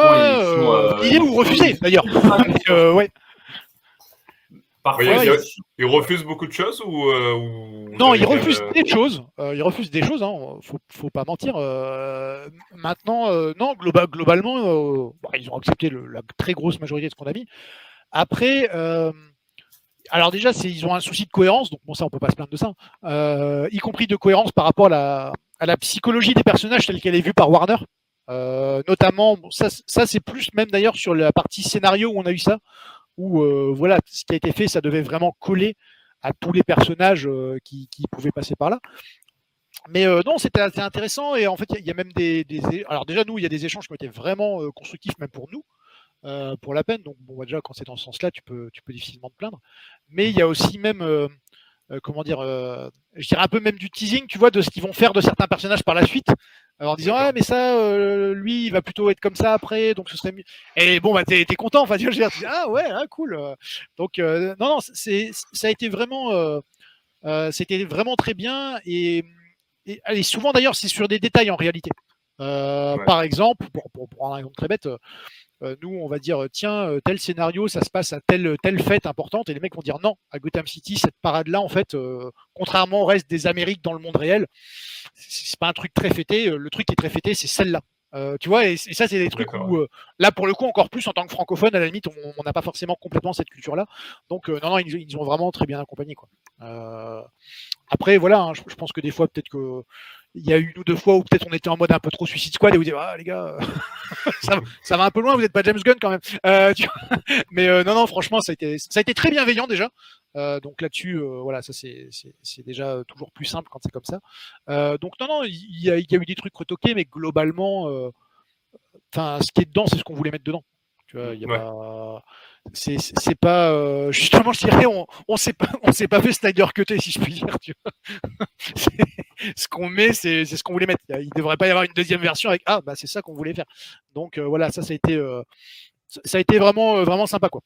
ouais, il est ou refusé d'ailleurs. ouais. Parfois, il, refuse beaucoup de choses ou, euh, Non, il refuse des choses. Euh, il refuse des choses. Hein. Faut, faut pas mentir. Euh, maintenant, non, globalement, bah, ils ont accepté la très grosse majorité de ce qu'on a mis. Après, alors déjà, ils ont un souci de cohérence. Donc bon, ça, on peut pas se plaindre de ça. y compris de cohérence par rapport à la, psychologie des personnages telle qu'elle est vue par Warner. notamment, ça, ça c'est plus même d'ailleurs sur la partie scénario où on a eu ça où euh, voilà, ce qui a été fait, ça devait vraiment coller à tous les personnages euh, qui, pouvaient passer par là. Mais euh, non, c'était intéressant et en fait, il y, a même des, Alors déjà, nous, il y a des échanges qui ont été vraiment constructifs, même pour nous, pour la peine. Donc bon, bah, déjà, quand c'est dans ce sens-là, tu peux, tu peux difficilement te plaindre. Mais il y a aussi même, comment dire, je dirais un peu même du teasing, tu vois, de ce qu'ils vont faire de certains personnages par la suite en disant ah mais ça euh, lui il va plutôt être comme ça après donc ce serait mieux. Et bon bah t'es es content enfin tu dire ah ouais ah, cool donc euh, non non c'est ça a été vraiment euh, c'était vraiment très bien et, et, souvent d'ailleurs c'est sur des détails en réalité. Par exemple pour, pour, prendre un exemple très bête nous, on va dire, tiens, tel scénario, ça se passe à telle, telle fête importante, et les mecs vont dire non, à Gotham City, cette parade-là, en fait, contrairement au reste des Amériques dans le monde réel, c'est pas un truc très fêté. Le truc qui est très fêté, c'est celle-là. tu vois, et, ça, c'est des trucs où, là, pour le coup, encore plus en tant que francophone, à la limite, on n'a pas forcément complètement cette culture-là. Donc, non, non, ils, ont vraiment très bien accompagné. Quoi. après, voilà, hein, je, pense que des fois, peut-être que il y a eu une ou deux fois où peut-être on était en mode un peu trop Suicide Squad et vous dites ah les gars ça, va un peu loin vous n'êtes pas James Gunn quand même. Euh, mais euh, non non franchement ça a été ça a été très bienveillant déjà. Euh, donc là-dessus voilà ça c'est déjà toujours plus simple quand c'est comme ça. Donc non non il y, a, eu des trucs retoqués mais globalement enfin ce qui est dedans c'est ce qu'on voulait mettre dedans. Tu vois il y a pas c'est pas euh, justement je dirais on on s'est pas on s'est pas fait Snyder cuté si je puis dire tu vois. Ce qu'on met c'est ce qu'on voulait mettre. Il devrait pas y avoir une deuxième version avec ah bah c'est ça qu'on voulait faire. Donc euh, voilà ça ça a été euh, ça a été vraiment vraiment sympa quoi.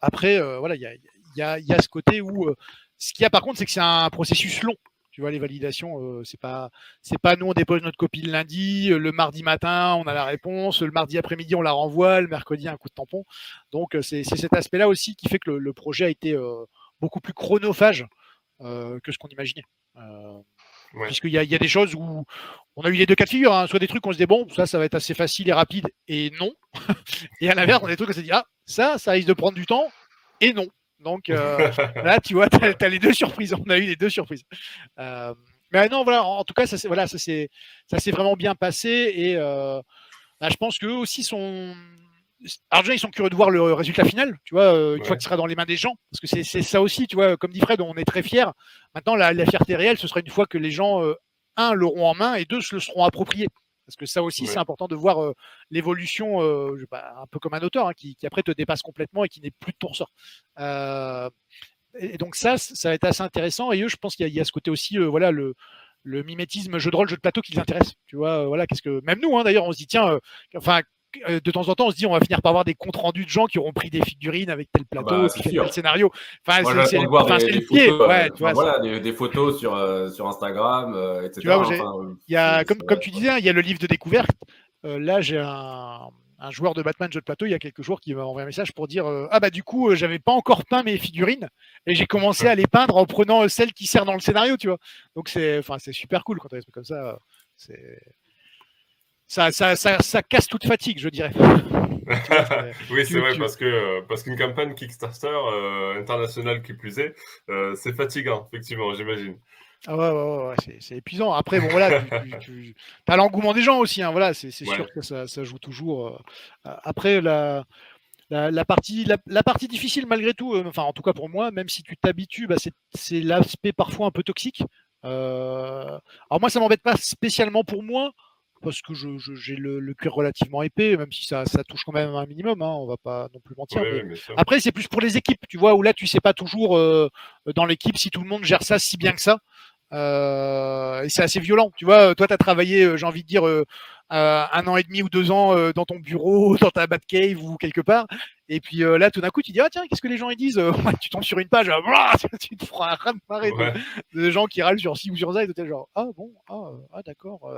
Après voilà il y a, y, a, y a ce côté où ce qu'il y a par contre c'est que c'est un processus long tu vois, les validations, euh, c'est pas, c'est pas nous on dépose notre copie le lundi, euh, le mardi matin on a la réponse, le mardi après-midi on la renvoie, le mercredi un coup de tampon. Donc euh, c'est, cet aspect-là aussi qui fait que le, projet a été beaucoup plus chronophage que ce qu'on imaginait. Puisqu'il y a, y a, des choses où on a eu les deux cas de figure, hein. soit des trucs où on se dit bon, ça, ça va être assez facile et rapide, et non. et à l'inverse, on a des trucs où on s'est dit ah, ça, ça risque de prendre du temps, et non. Donc euh, là, tu vois, tu as, les deux surprises. On a eu les deux surprises. Euh, mais non, voilà, en tout cas, ça s'est voilà, ça vraiment bien passé. Et euh, bah, je pense qu'eux aussi sont. Alors déjà, ils sont curieux de voir le résultat final, tu vois, une fois qu'il sera dans les mains des gens. Parce que c'est ça aussi, tu vois, comme dit Fred, on est très fiers. Maintenant, la, la fierté réelle, ce sera une fois que les gens, un, l'auront en main et deux, se le seront appropriés. Parce que ça aussi, c'est important de voir l'évolution, un peu comme un auteur, hein, qui, après te dépasse complètement et qui n'est plus de ton ressort. et donc ça, ça va être assez intéressant. Et eux, je pense qu'il y, a ce côté aussi, voilà, le, le mimétisme jeu de rôle, jeu de plateau qui les intéresse. Tu vois, voilà, qu'est-ce que même nous, hein, d'ailleurs, on se dit tiens, enfin, de temps en temps, on se dit on va finir par avoir des comptes rendus de gens qui auront pris des figurines avec tel plateau, bah, tel scénario. Enfin, c'est le pied. Ouais, tu vois, voilà, des, photos sur, euh, sur Instagram, euh, etc. Tu vois, il y a, comme, comme tu disais, hein, il y a le livre de découverte. là, j'ai un, un, joueur de Batman jeu de plateau il y a quelques jours qui m'a envoyé un message pour dire Ah, bah, du coup, j'avais pas encore peint mes figurines et j'ai commencé à les peindre en prenant celles qui servent dans le scénario, tu vois. Donc, c'est super cool quand tu as des trucs comme ça. C'est ça, ça, ça, casse toute fatigue, je dirais. oui, c'est vrai, parce que parce qu'une campagne Kickstarter euh, internationale qui plus est, euh, c'est fatigant, effectivement, j'imagine. Ah ouais, ouais, ouais, c'est épuisant. Après, bon, voilà, tu, as l'engouement des gens aussi, hein, voilà, c'est sûr que ça, joue toujours. Euh, après, la, la, partie, la, partie difficile, malgré tout, enfin, en tout cas pour moi, même si tu t'habitues, bah, c'est l'aspect parfois un peu toxique. alors, moi, ça m'embête pas spécialement pour moi parce que j'ai le, cuir relativement épais, même si ça, touche quand même un minimum, hein, on va pas non plus mentir. après, c'est plus pour les équipes, tu vois, où là, tu sais pas toujours euh, dans l'équipe si tout le monde gère ça si bien que ça. Euh, et c'est assez violent, tu vois. Toi, tu as travaillé, euh, j'ai envie de dire, un an et demi ou deux ans dans ton bureau, dans ta Batcave ou quelque part. Et puis là, tout d'un coup, tu dis, ah tiens, qu'est-ce que les gens ils disent? Tu tombes sur une page, tu te feras un ram de, gens qui râlent sur ci ou sur ça, et es genre, ah bon, ah, ah d'accord.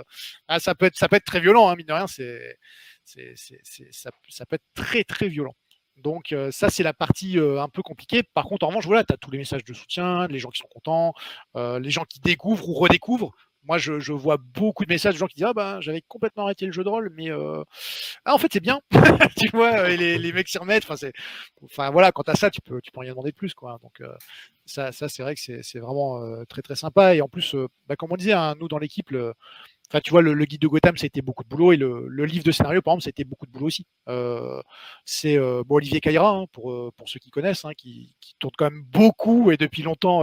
Ah, ça, peut être, ça peut être très violent, hein, mine de rien, c'est, c'est, ça, ça peut être très très violent. Donc ça, c'est la partie un peu compliquée. Par contre, en revanche, voilà, tu as tous les messages de soutien, les gens qui sont contents, les gens qui découvrent ou redécouvrent. Moi, je, vois beaucoup de messages de gens qui disent Ah ben, j'avais complètement arrêté le jeu de rôle, mais ah, en fait, c'est bien. tu vois, les, les, mecs s'y remettent. Enfin, voilà, quand tu as ça, tu peux, tu peux rien demander de plus. Quoi. Donc, ça, ça c'est vrai que c'est vraiment très, très sympa. Et en plus, bah, comme on disait, hein, nous, dans l'équipe, Tu vois, le, guide de Gotham, été beaucoup de boulot et le, livre de scénario, par exemple, été beaucoup de boulot aussi. Euh, c'est euh, Olivier Caïra, hein, pour, euh, pour ceux qui connaissent, hein, qui, tourne quand même beaucoup et depuis longtemps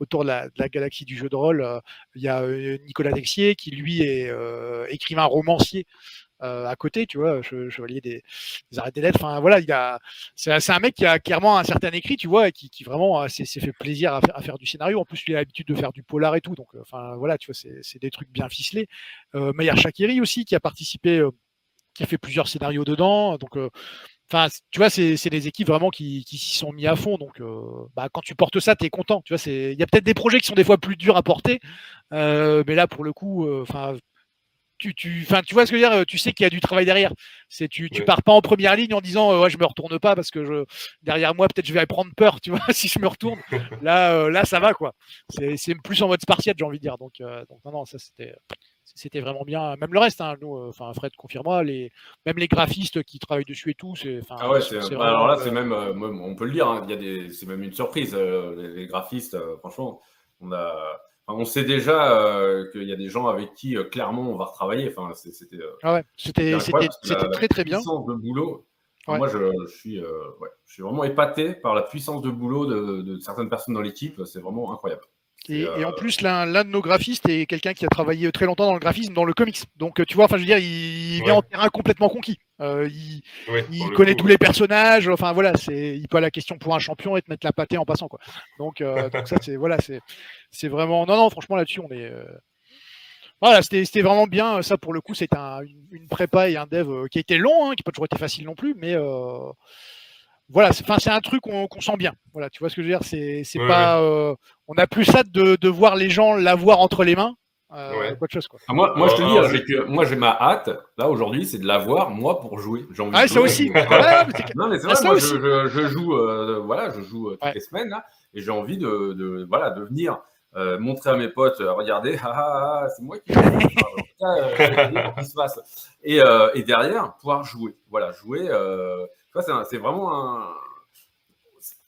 autour de la, galaxie du jeu de rôle. Il y a Nicolas Texier qui, lui, est écrivain romancier euh, à côté, tu vois, chevalier des, des arrêts des lettres. Enfin, voilà, il a, c'est, un mec qui a clairement un certain écrit, tu vois, et qui, vraiment s'est, fait plaisir à faire, du scénario. En plus, il a l'habitude de faire du polar et tout. Donc, euh, enfin, voilà, tu vois, c'est, des trucs bien ficelés. Euh, Maillard Shakiri aussi, qui a participé, euh, qui a fait plusieurs scénarios dedans. Donc, Enfin, tu vois, c'est, des équipes vraiment qui, s'y sont mis à fond. Donc, bah, quand tu portes ça, tu es content. Tu vois, il y a peut-être des projets qui sont des fois plus durs à porter, mais là, pour le coup, tu, tu, tu vois ce que je veux dire Tu sais qu'il y a du travail derrière. C'est tu, tu pars pas en première ligne en disant euh, ouais, je me retourne pas parce que je, derrière moi peut-être je vais prendre peur, tu vois, si je me retourne. Là, euh, là ça va quoi. C'est plus en mode spartiate, j'ai envie de dire. Donc, euh, donc non, non, ça c'était c'était vraiment bien. Même le reste, hein, nous, enfin Fred confirme les, même les graphistes qui travaillent dessus et tout, c'est. Ah ouais, alors là, c'est même, on peut le dire, hein, il y a des, c'est même une surprise. les, graphistes, franchement, on a, on sait déjà euh, qu'il y a des gens avec qui euh, clairement on va retravailler. Enfin, c'était euh, ah ouais, c'était très très bien. Puissance de boulot. Moi, je, suis, je suis vraiment épaté par la puissance de boulot de certaines personnes dans l'équipe. C'est vraiment incroyable. Et, en plus, l'un de nos graphistes est quelqu'un qui a travaillé très longtemps dans le graphisme, dans le comics. Donc, tu vois, enfin, je veux dire, il, vient en terrain complètement conquis. Euh, il, connaît tous les personnages. Enfin, voilà, c'est, il peut la question pour un champion et te mettre la pâtée en passant, quoi. Donc, euh, ça, c'est, voilà, c'est, vraiment. Non, non, franchement, là-dessus, on est. Voilà, c'était, vraiment bien. Ça, pour le coup, c'est une, prépa et un dev qui a été long, hein, qui n'a pas toujours été facile non plus, mais voilà, c'est un truc qu'on sent bien. Voilà, tu vois ce que je veux dire? C'est pas, euh, on a plus hâte de, voir les gens l'avoir entre les mains. Euh, chose, quoi. Ah, moi, moi, je te dis, hein, que, moi j'ai ma hâte là aujourd'hui, c'est de l'avoir moi pour jouer. Envie ah, ça aussi. non mais c'est vrai, moi je, joue, euh, voilà, je joue toutes les semaines là, et j'ai envie de, de, voilà, de venir montrer à mes potes, regardez, ah, ah, ah, c'est moi qui, qui se passe. Et, et derrière pouvoir jouer, voilà, jouer c'est vraiment un.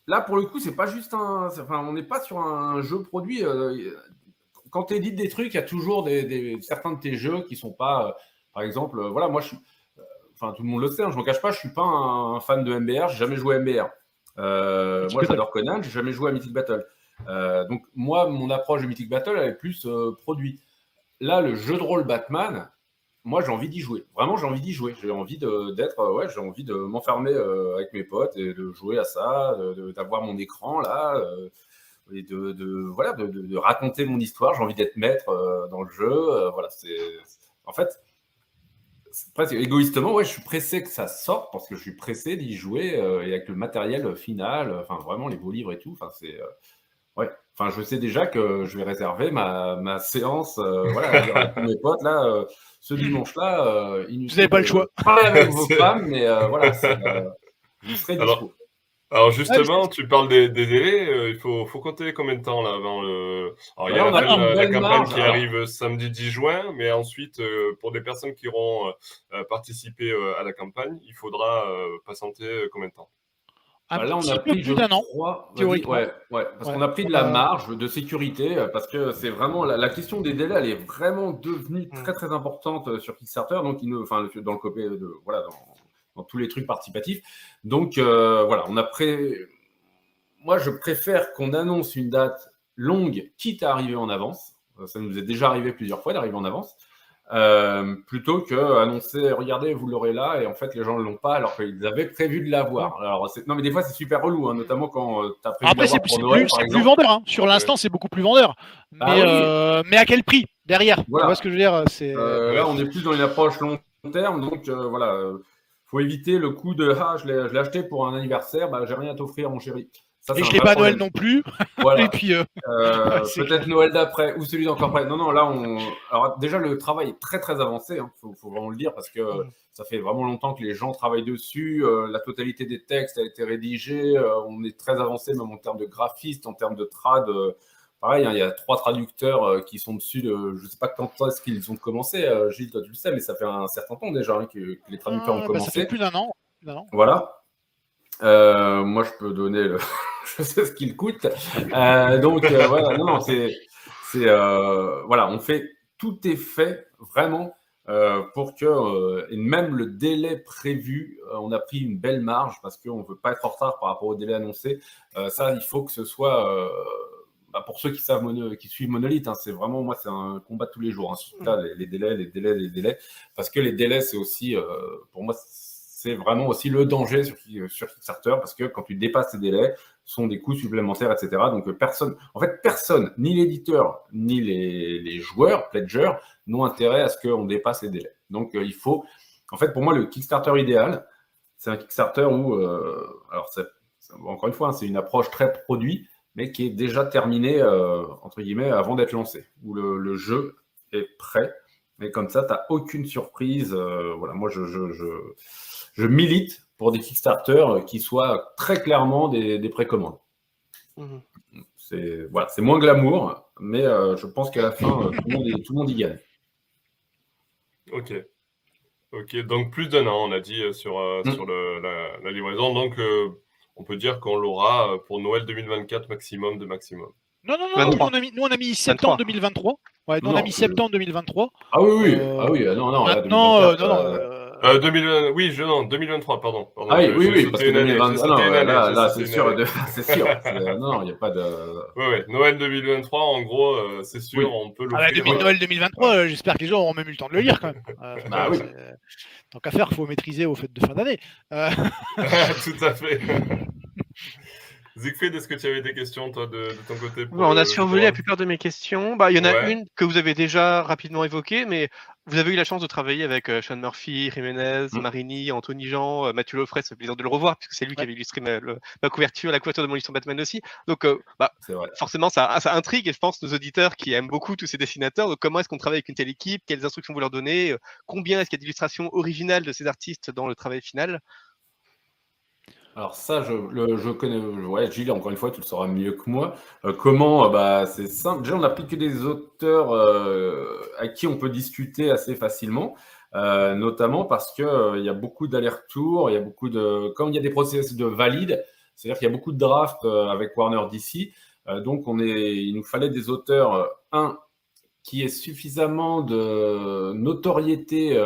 Là, pour le coup, c'est pas juste un. Enfin, on n'est pas sur un jeu produit. Euh, quand tu édites des trucs, il y a toujours des, certains de tes jeux qui sont pas. Euh, par exemple, euh, voilà, moi, je suis. Enfin, tout le monde le sait, hein, je ne m'en cache pas, je suis pas un, fan de MBR, j'ai jamais joué à MBR. moi, j'adore Conan, j'ai jamais joué à Mythic Battle. donc, moi, mon approche de Mythic Battle, elle est plus produit. Là, le jeu de rôle Batman, moi j'ai envie d'y jouer. Vraiment, j'ai envie d'y jouer. J'ai envie d'être, euh, ouais, j'ai envie de m'enfermer euh, avec mes potes et de jouer à ça, d'avoir mon écran là, euh, et de, voilà, de, raconter mon histoire. J'ai envie d'être maître dans le jeu. voilà, c'est en fait. Presque égoïstement, ouais, je suis pressé que ça sorte parce que je suis pressé d'y jouer et avec le matériel final, enfin vraiment les beaux livres et tout. Enfin, c'est ouais, Enfin, je sais déjà que je vais réserver ma, ma séance euh, voilà, avec mes potes là, euh, ce dimanche-là. Euh, Vous n'avez pas le choix. Pas avec vos femmes, mais voilà, vous serez dispo. Alors justement, tu parles des, des délais, il faut, faut, compter combien de temps là avant le. Alors, il y a, la, campagne qui arrive samedi 10 juin, mais ensuite, pour des personnes qui auront participé à la campagne, il faudra patienter combien de temps? Bah, là, on a pris plus d'un an. Ouais, ouais, parce qu'on a pris de la marge de sécurité, euh, parce que c'est vraiment la, question des délais, elle est vraiment devenue mm. très très importante euh, sur Kickstarter, donc il enfin dans le côté de voilà dans, tous les trucs participatifs. Donc euh, voilà, on a pré... Moi, je préfère qu'on annonce une date longue, quitte à arriver en avance. Ça nous est déjà arrivé plusieurs fois d'arriver en avance. Euh, plutôt que annoncer regardez vous l'aurez là et en fait les gens ne l'ont pas alors qu'ils avaient prévu de l'avoir alors non mais des fois c'est super relou hein, notamment quand euh, tu as prévu après c'est plus, plus, vendeur hein. sur l'instant c'est beaucoup plus vendeur bah mais, euh, mais, à quel prix derrière? Tu vois ce que je veux dire? C'est... Là, on est plus dans une approche long terme, donc voilà, faut éviter le coup de ah, je l'ai, acheté pour un anniversaire, bah, j'ai rien à t'offrir, mon chéri. et je l'ai pas à Noël non plus. Voilà. et puis peut-être Noël d'après ou celui d'encore après. Non, non, là, on. Alors, déjà, le travail est très, très avancé. Il hein. faut, faut, vraiment le dire parce que mm. ça fait vraiment longtemps que les gens travaillent dessus. la totalité des textes a été rédigée. on est très avancé, même en termes de graphiste, en termes de trad pareil, hein, il y a trois traducteurs euh, qui sont dessus. De, je ne sais pas quand est-ce qu'ils ont commencé. Euh, Gilles, toi tu le sais, mais ça fait un certain temps déjà hein, que, les traducteurs ont bah, commencé. ça fait plus d'un an. Voilà. Euh, moi, je peux donner le. je sais ce qu'il coûte. donc, voilà, non, non, c'est. voilà, on fait. Tout est fait vraiment pour que. et même le délai prévu, on a pris une belle marge parce qu'on ne veut pas être en retard par rapport au délai annoncé. ça, il faut que ce soit bah, pour ceux qui savent qui suivent Monolith, hein, c'est vraiment moi c'est un combat de tous les jours. Hein, mm. les, délais, les délais, les délais, parce que les délais c'est aussi euh, pour moi c'est vraiment aussi le danger sur, sur Kickstarter parce que quand tu dépasses ces délais, ce sont des coûts supplémentaires, etc. Donc personne, en fait personne, ni l'éditeur ni les, joueurs, pledgers, n'ont intérêt à ce qu'on dépasse les délais. Donc euh, il faut, en fait pour moi le Kickstarter idéal, c'est un Kickstarter où, euh, alors encore une fois, hein, c'est une approche très produit mais qui est déjà terminé, euh, entre guillemets, avant d'être lancé, où le, jeu est prêt. Mais comme ça, tu n'as aucune surprise. Euh, voilà, moi, je, je, je, milite pour des Kickstarter qui soient très clairement des, des précommandes. Mmh. C'est voilà, moins glamour, mais euh, je pense qu'à la fin, tout, le monde, tout, le monde y gagne. Ok. Ok, donc plus d'un an, on a dit sur, mmh. sur le, la, la, livraison. Donc, on peut dire qu'on l'aura euh, pour Noël 2024 maximum de maximum. Non, non, non, nous on, a mis, nous on a mis septembre 2023. Ouais, nous on a mis septembre 2023. Ah oui, oui, euh, ah oui, non, non. Maintenant, euh, non, non. Euh, 2020, oui, je, non, 2023, pardon. pardon ah oui, oui, oui, parce que 2023, non, là, là c'est sûr, c'est sûr. non, il n'y a pas de. Oui, oui, Noël 2023, en gros, c'est sûr, on peut le. Ah, bah, Noël 2023, j'espère que les gens auront même eu le temps de le lire quand même. bah oui. Tant qu'à faire, faut maîtriser au fait de fin d'année. Tout à fait. Siegfried, est-ce que tu avais des questions, toi, de, ton côté On a survolé la plupart de mes questions. Bah, il y en a une que vous avez déjà rapidement évoquée, mais vous avez eu la chance de travailler avec euh, Sean Murphy, Jiménez, mm. Marini, Anthony Jean, euh, Mathieu Loffret, c'est plaisir de le revoir, puisque c'est lui qui avait illustré ma, couverture, la couverture de mon histoire Batman aussi. Donc, euh, bah, forcément, ça, ça, intrigue, et je pense, nos auditeurs qui aiment beaucoup tous ces dessinateurs. Donc, comment est-ce qu'on travaille avec une telle équipe Quelles instructions vous leur donnez Combien est-ce qu'il y a d'illustrations originales de ces artistes dans le travail final? Alors ça, je, le, je connais, ouais, Gilles, encore une fois, tu le sauras mieux que moi. Euh, comment? Euh, bah, c'est simple. Déjà, on n'a plus que des auteurs euh, à qui on peut discuter assez facilement, notamment parce que il y a beaucoup d'allers-retours, il y a beaucoup de, comme il y a des processus de valide, c'est-à-dire qu'il y a beaucoup de drafts avec Warner DC. donc, on est, il nous fallait des auteurs, un, qui est suffisamment de notoriété,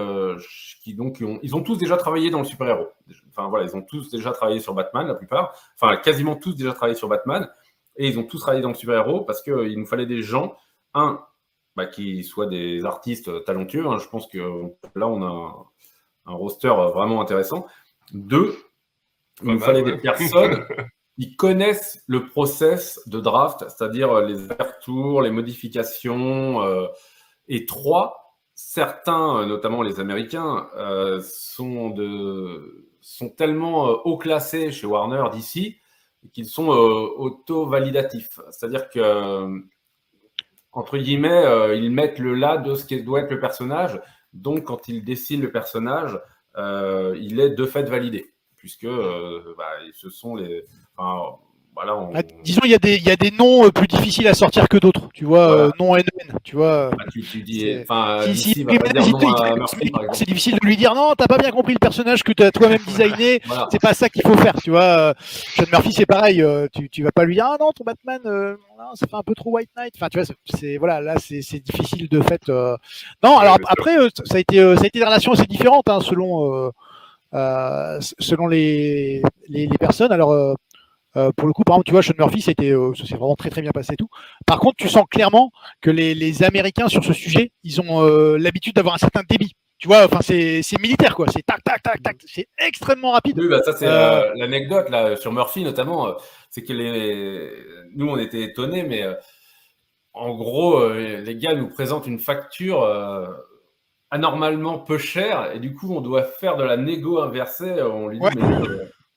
qui donc ont, ils ont tous déjà travaillé dans le super-héros. Enfin voilà, ils ont tous déjà travaillé sur Batman, la plupart. Enfin, quasiment tous déjà travaillé sur Batman. Et ils ont tous travaillé dans le super-héros parce qu'il euh, nous fallait des gens, un, bah, qui soient des artistes talentueux. Hein. Je pense que là, on a un, roster vraiment intéressant. Deux, il nous fallait des personnes qui connaissent le process de draft, c'est-à-dire les retours, les modifications. Euh, et trois, certains, notamment les Américains, euh, sont de sont tellement euh, haut classés chez Warner d'ici qu'ils sont euh, auto-validatifs. C'est-à-dire que, euh, entre guillemets, ils mettent le là de ce qui doit être le personnage. Donc, quand ils dessinent le personnage, il est de fait validé, puisque bah, ce sont les. Ah, disons, il y, a des, y a des noms euh, plus difficiles à sortir que d'autres, tu vois, euh, non NN, tu vois. Bah, tu, dis, enfin, c'est difficile de lui dire non, t'as pas bien compris le personnage que tu as toi-même designé, c'est pas ça qu'il faut faire, tu vois. Sean Murphy, c'est pareil, euh, tu, tu vas pas lui dire ah non, ton Batman, ça fait un peu trop White Knight, enfin, tu vois, c'est voilà, là, c'est difficile de fait. Non, alors après, ça a été, ça a été des relations assez différentes hein, selon. Selon les, les, les personnes. Alors, euh, pour le coup, par exemple, tu vois, Sean Murphy, c'était, euh, ça s'est vraiment très très bien passé et tout. Par contre, tu sens clairement que les, les Américains sur ce sujet, ils ont euh, l'habitude d'avoir un certain débit. Tu vois, enfin, c'est, c'est militaire, quoi. C'est tac, tac, tac, tac. C'est extrêmement rapide. Oui, bah, ça, c'est l'anecdote, là, sur Murphy, notamment. c'est que les... nous, on était étonnés, mais en gros, les gars nous présentent une facture anormalement peu chère et du coup, on doit faire de la négo inversée. On lui dit,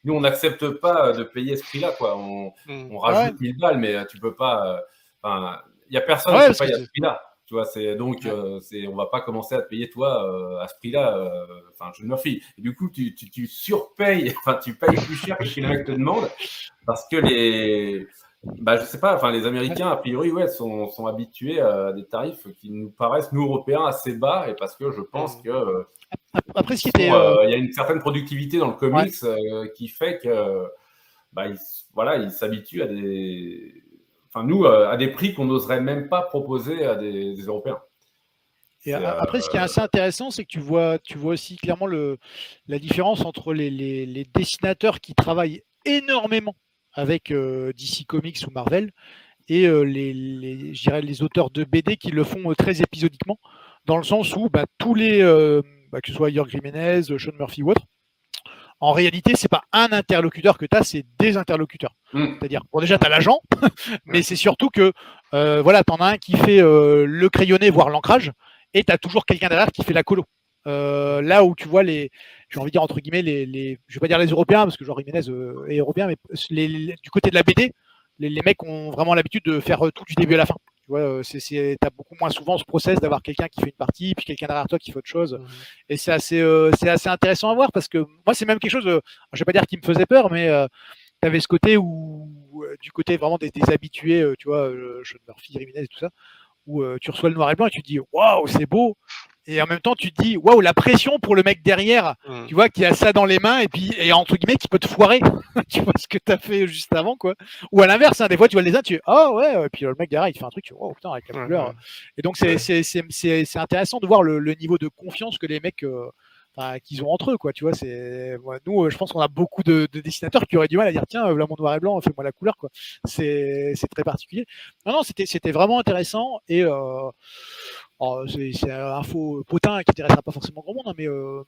nous, on n'accepte pas de payer ce prix-là. Quoi. On, hmm. rajoute 1000 balles, mais tu peux pas. Il n'y a personne qui paye à ce prix-là. Tu vois, c'est donc, euh, c'est, on va pas commencer à te payer toi euh, à ce prix-là. Euh, enfin, je me Murphy. Et du coup, tu, tu, tu surpayes. Enfin, tu payes plus cher que ce que le mec te demande parce que les, bah, je sais pas. Enfin, les Américains a priori, ouais, sont, sont habitués à des tarifs qui nous paraissent nous Européens assez bas et parce que je pense que après, ce il y a une certaine productivité dans le comics qui fait que, bah, voilà, ils s'habituent à des enfin nous, euh, à des prix qu'on n'oserait même pas proposer à des, Européens. Et après, ce qui est euh, assez intéressant, c'est que tu vois, tu vois aussi clairement le, la différence entre les, dessinateurs qui travaillent énormément avec euh, DC Comics ou Marvel et les, les, les auteurs de BD qui le font très épisodiquement, dans le sens où bah, tous les, bah, que ce soit York Jiménez, Sean Murphy ou autre, en réalité, c'est pas un interlocuteur que tu as, c'est des interlocuteurs. Hmm. C'est-à-dire, bon, déjà, tu as l'agent, mais c'est surtout que, euh, voilà, tu en as un qui fait euh, le crayonné, voire l'ancrage, et tu as toujours quelqu'un derrière qui fait la colo. Euh, là où tu vois les, j'ai envie de dire entre guillemets, les, les, je vais pas dire les Européens, parce que genre Jiménez est européen, mais du côté de la BD, les, mecs ont vraiment l'habitude de faire tout du début à la fin. Tu vois, c'est, as beaucoup moins souvent ce process d'avoir quelqu'un qui fait une partie, puis quelqu'un derrière toi qui fait autre chose. Mmh. Et c'est assez, c'est assez intéressant à voir parce que moi, c'est même quelque chose, je vais pas dire qui me faisait peur, mais tu avais ce côté où, du côté vraiment des, habitués, tu vois, Sean Murphy, Jiménez et tout ça, où tu reçois le noir et blanc et tu te dis waouh, c'est beau, et en même temps tu te dis waouh la pression pour le mec derrière mmh. tu vois qui a ça dans les mains et puis et entre guillemets qui peut te foirer. Tu vois ce que tu as fait juste avant quoi. Ou à l'inverse hein, des fois tu vois les uns tu dis oh ouais et puis le mec derrière il fait un truc tu vois putain avec la couleur. et donc c'est c'est intéressant de voir le, niveau de confiance que les mecs euh, qu'ils ont entre eux quoi tu vois c'est nous je pense qu'on a beaucoup de, dessinateurs qui auraient du mal à dire tiens là mon noir et blanc fais-moi la couleur quoi c'est très particulier non non c'était c'était vraiment intéressant et euh, Oh, c'est un info potin qui n'intéressera pas forcément grand monde, hein, mais euh,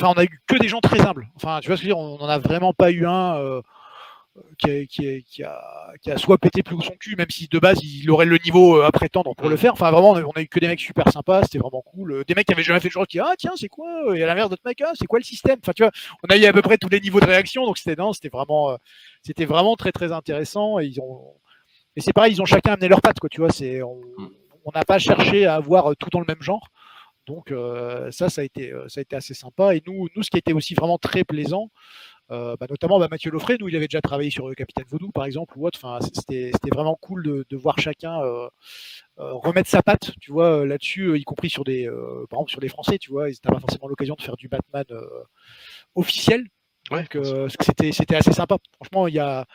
enfin, on a eu que des gens très humbles. Enfin, tu vois ce que je veux dire, on n'en a vraiment pas eu un euh, qui, a, soit pété plus haut son cul, même si de base il aurait le niveau à prétendre pour le faire. Enfin, vraiment, on a eu que des mecs super sympas, c'était vraiment cool. Des mecs qui avaient jamais fait le genre qui ah tiens c'est quoi Et à l'inverse d'autres mecs ah c'est quoi le système? Enfin tu vois, on a eu à peu près tous les niveaux de réaction, donc c'était c'était vraiment, euh, c'était vraiment très très intéressant. Et ils ont, et c'est pareil, ils ont chacun amené leur patte quoi. Tu vois, c'est mm on n'a pas cherché à avoir euh, tout dans le même genre. Donc euh, ça, ça a, été, euh, ça a été assez sympa. Et nous, nous ce qui était aussi vraiment très plaisant, bah, notamment bah, Mathieu Loffray, nous, il avait déjà travaillé sur Capitaine Vaudou, par exemple, ou autre. Enfin, c'était, vraiment cool de, voir chacun remettre sa patte, tu vois, là-dessus, y compris sur des, par exemple, sur des Français, tu vois, ils n'avaient pas forcément l'occasion de faire du Batman officiel. Donc, c'était, c'était assez sympa. Franchement, il y a,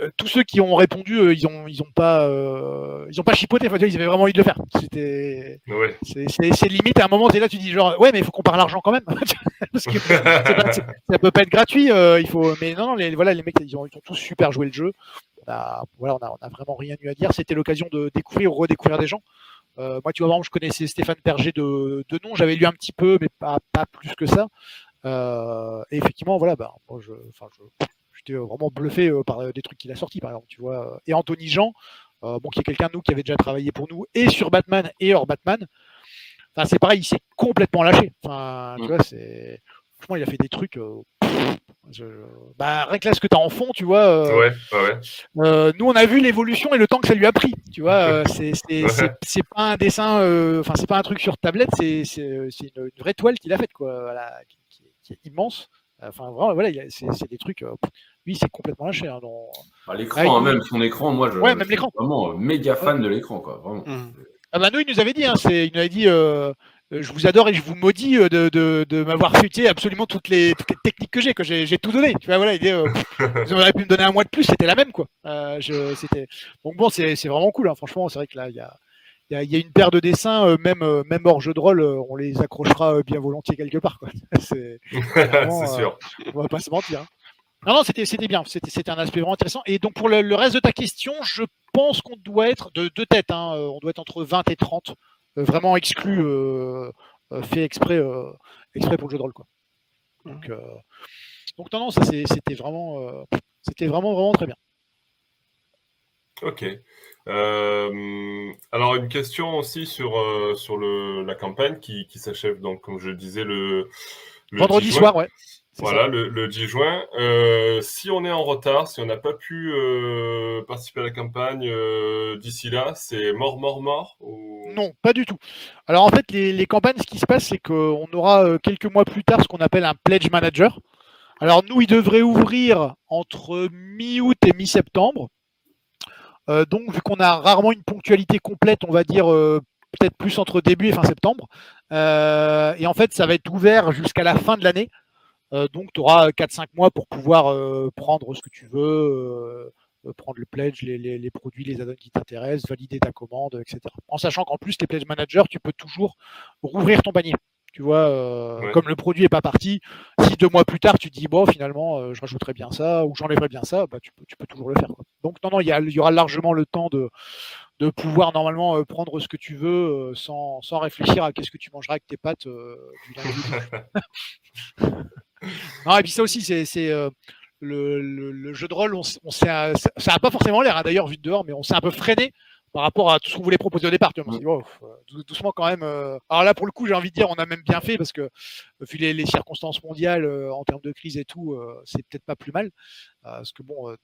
euh, tous ceux qui ont répondu, euh, ils ont, ils ont pas, euh, ils ont pas chipoté. Enfin, ils avaient vraiment envie de le faire. C'était, c'est limite. À un moment, es là, tu dis genre, ouais, mais il faut qu'on parle argent quand même, parce que ça peut pas être gratuit. il faut, mais non, les, voilà, les mecs, ils ont, ils ont tous super joué le jeu. On a, voilà, on a, on a vraiment rien eu à dire. C'était l'occasion de découvrir ou redécouvrir des gens. moi, tu vois, je connaissais Stéphane Perger de, de nom. J'avais lu un petit peu, mais pas, pas plus que ça. et effectivement, voilà, bah, moi, je, enfin, je j'étais vraiment bluffé euh, par euh, des trucs qu'il a sortis, par exemple, tu vois. Et Anthony Jean, euh, bon, qui est quelqu'un de nous qui avait déjà travaillé pour nous et sur Batman et hors Batman. Enfin, c'est pareil, il s'est complètement lâché. Enfin, tu mm. vois, c'est. Franchement, il a fait des trucs. Bah, rien que là, ce que tu as en fond, tu vois. ouais, ouais. nous, on a vu l'évolution et le temps que ça lui a pris. Tu vois, c'est pas un dessin, enfin, c'est pas un truc sur tablette, c'est une, une, vraie toile qu'il a faite, quoi, voilà, qui, qui, est immense. Enfin, vraiment, voilà, c'est des trucs. lui, c'est complètement lâché. Hein, bah, l'écran, hein, même son écran, moi, je, ouais, suis vraiment méga fan de l'écran, quoi. Vraiment. Mmh. Ah bah nous, il nous avait dit, hein, il nous avait dit, euh, je vous adore et je vous maudis euh, de, de, de m'avoir futé absolument toutes les, toutes les techniques que j'ai, que j'ai tout donné. Tu vois, voilà, il dit, euh, vous auriez pu me donner un mois de plus, c'était la même, quoi. je, Donc bon, c'est vraiment cool. Hein, franchement, c'est vrai que là, il y a il y, a une paire de dessins, euh, même, euh, même hors jeu de rôle, euh, on les accrochera bien volontiers quelque part. C'est sûr. on va pas se mentir. Hein. Non, non, c'était bien. C'était un aspect vraiment intéressant. Et donc, pour le, reste de ta question, je pense qu'on doit être de deux têtes. Hein, on doit être entre 20 et 30, vraiment exclu, fait exprès, exprès pour le jeu de rôle. Quoi. Donc, donc non, non, c'était vraiment, c'était vraiment, vraiment très bien. Ok. Euh, alors une question aussi sur, euh, sur le, la campagne qui, qui s'achève donc comme je le disais le, vendredi soir ouais. Voilà le, le, 10 juin. Euh, si on est en retard, si on n'a pas pu participer à la campagne d'ici là, c'est mort mort mort ou... Non, pas du tout. Alors en fait les, les campagnes, ce qui se passe, c'est qu'on aura quelques mois plus tard ce qu'on appelle un pledge manager. Alors nous, il devrait ouvrir entre mi-août et mi-septembre. Euh, donc, vu qu'on a rarement une ponctualité complète, on va dire euh, peut-être plus entre début et fin septembre. Euh, et en fait, ça va être ouvert jusqu'à la fin de l'année. donc, tu auras 4-5 mois pour pouvoir prendre ce que tu veux, prendre le pledge, les, produits, les add-ons qui t'intéressent, valider ta commande, etc. En sachant qu'en plus, les pledge managers, tu peux toujours rouvrir ton panier. Tu vois, euh, comme le produit n'est pas parti, si deux mois plus tard tu dis bon finalement euh, je rajouterais bien ça ou j'enlèverais bien ça, bah, tu, peux, tu peux toujours le faire. Donc non, non, il y, aura largement le temps de, de pouvoir normalement euh, prendre ce que tu veux sans, sans, réfléchir à qu'est-ce que tu mangeras avec tes pâtes du lundi. non, et puis ça aussi, c'est le, le, jeu de rôle, on, ça n'a pas forcément l'air, hein, d'ailleurs, vu de dehors, mais on s'est un peu freiné par rapport à tout ce qu'on voulait proposer au départ. Tu vois, dit, oh, doucement quand même. Euh. Alors là, pour le coup, j'ai envie de dire, on a même bien fait parce que vu les, circonstances mondiales euh, en termes de crise et tout, euh, c'est peut-être pas plus mal. parce que bon,